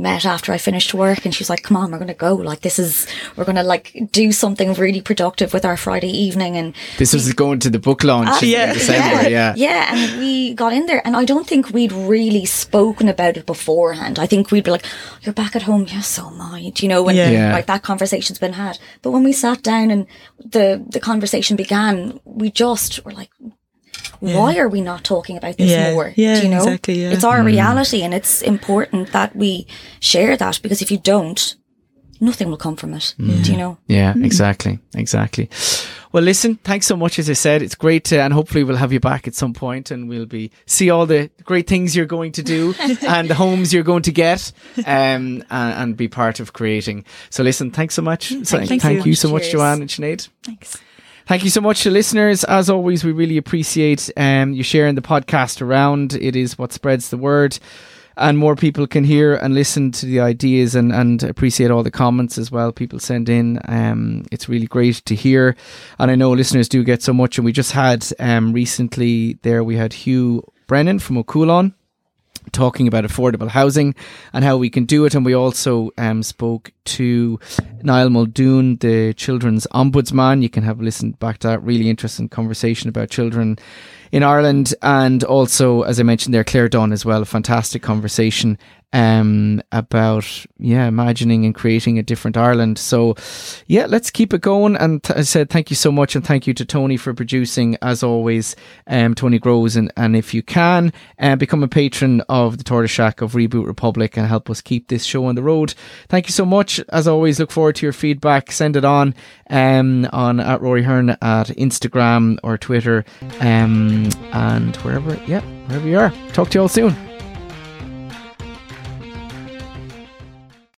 met after I finished work and she's like, come on, we're going to go. Like, this is, we're going to like do something really productive with our Friday evening. And this was going to the book launch ah, in yeah. december yeah yeah, and we got in there, and I don't think we'd really spoken about it beforehand. I think we'd be like, "You're back at home, yeah, so am I," do you know, and Yeah. Yeah. like that conversation's been had. But when we sat down and the the conversation began, we just were like, "Why are we not talking about this Yeah. more?" Yeah, do you know, exactly, yeah. it's our mm. reality, and it's important that we share that because if you don't, nothing will come from it. Mm. Do you know? Yeah, mm. exactly, exactly. Well, listen, thanks so much. As I said, it's great, to, and hopefully we'll have you back at some point, and we'll be see all the great things you're going to do and the homes you're going to get, um, and, and be part of creating. So, listen, thanks so much. So, Thank thank you. you so much, Cheers. Joanne and Sinead. Thanks. Thank you so much to listeners. As always, we really appreciate um, you sharing the podcast around. It is what spreads the word. and more people can hear and listen to the ideas and, and appreciate all the comments as well people send in. Um, it's really great to hear. And I know listeners do get so much. And we just had um, recently there, we had Hugh Brennan from Cualann talking about affordable housing and how we can do it. And we also um, spoke to Niall Muldoon, the children's ombudsman. You can have a listen back to that really interesting conversation about children in Ireland. And also, as I mentioned there, Clare Dunne as well, a fantastic conversation um, about yeah imagining and creating a different Ireland. So yeah, let's keep it going. And th- I said thank you so much, and thank you to Tony for producing as always. Um, Tony Groves, and and if you can, uh, become a patron of the Tortoise Shack of Reboot Republic and help us keep this show on the road. Thank you so much. As always, look forward to your feedback. Send it on um, on at Rory Hearne at Instagram or Twitter um, and wherever. Yeah, wherever you are. Talk to you all soon.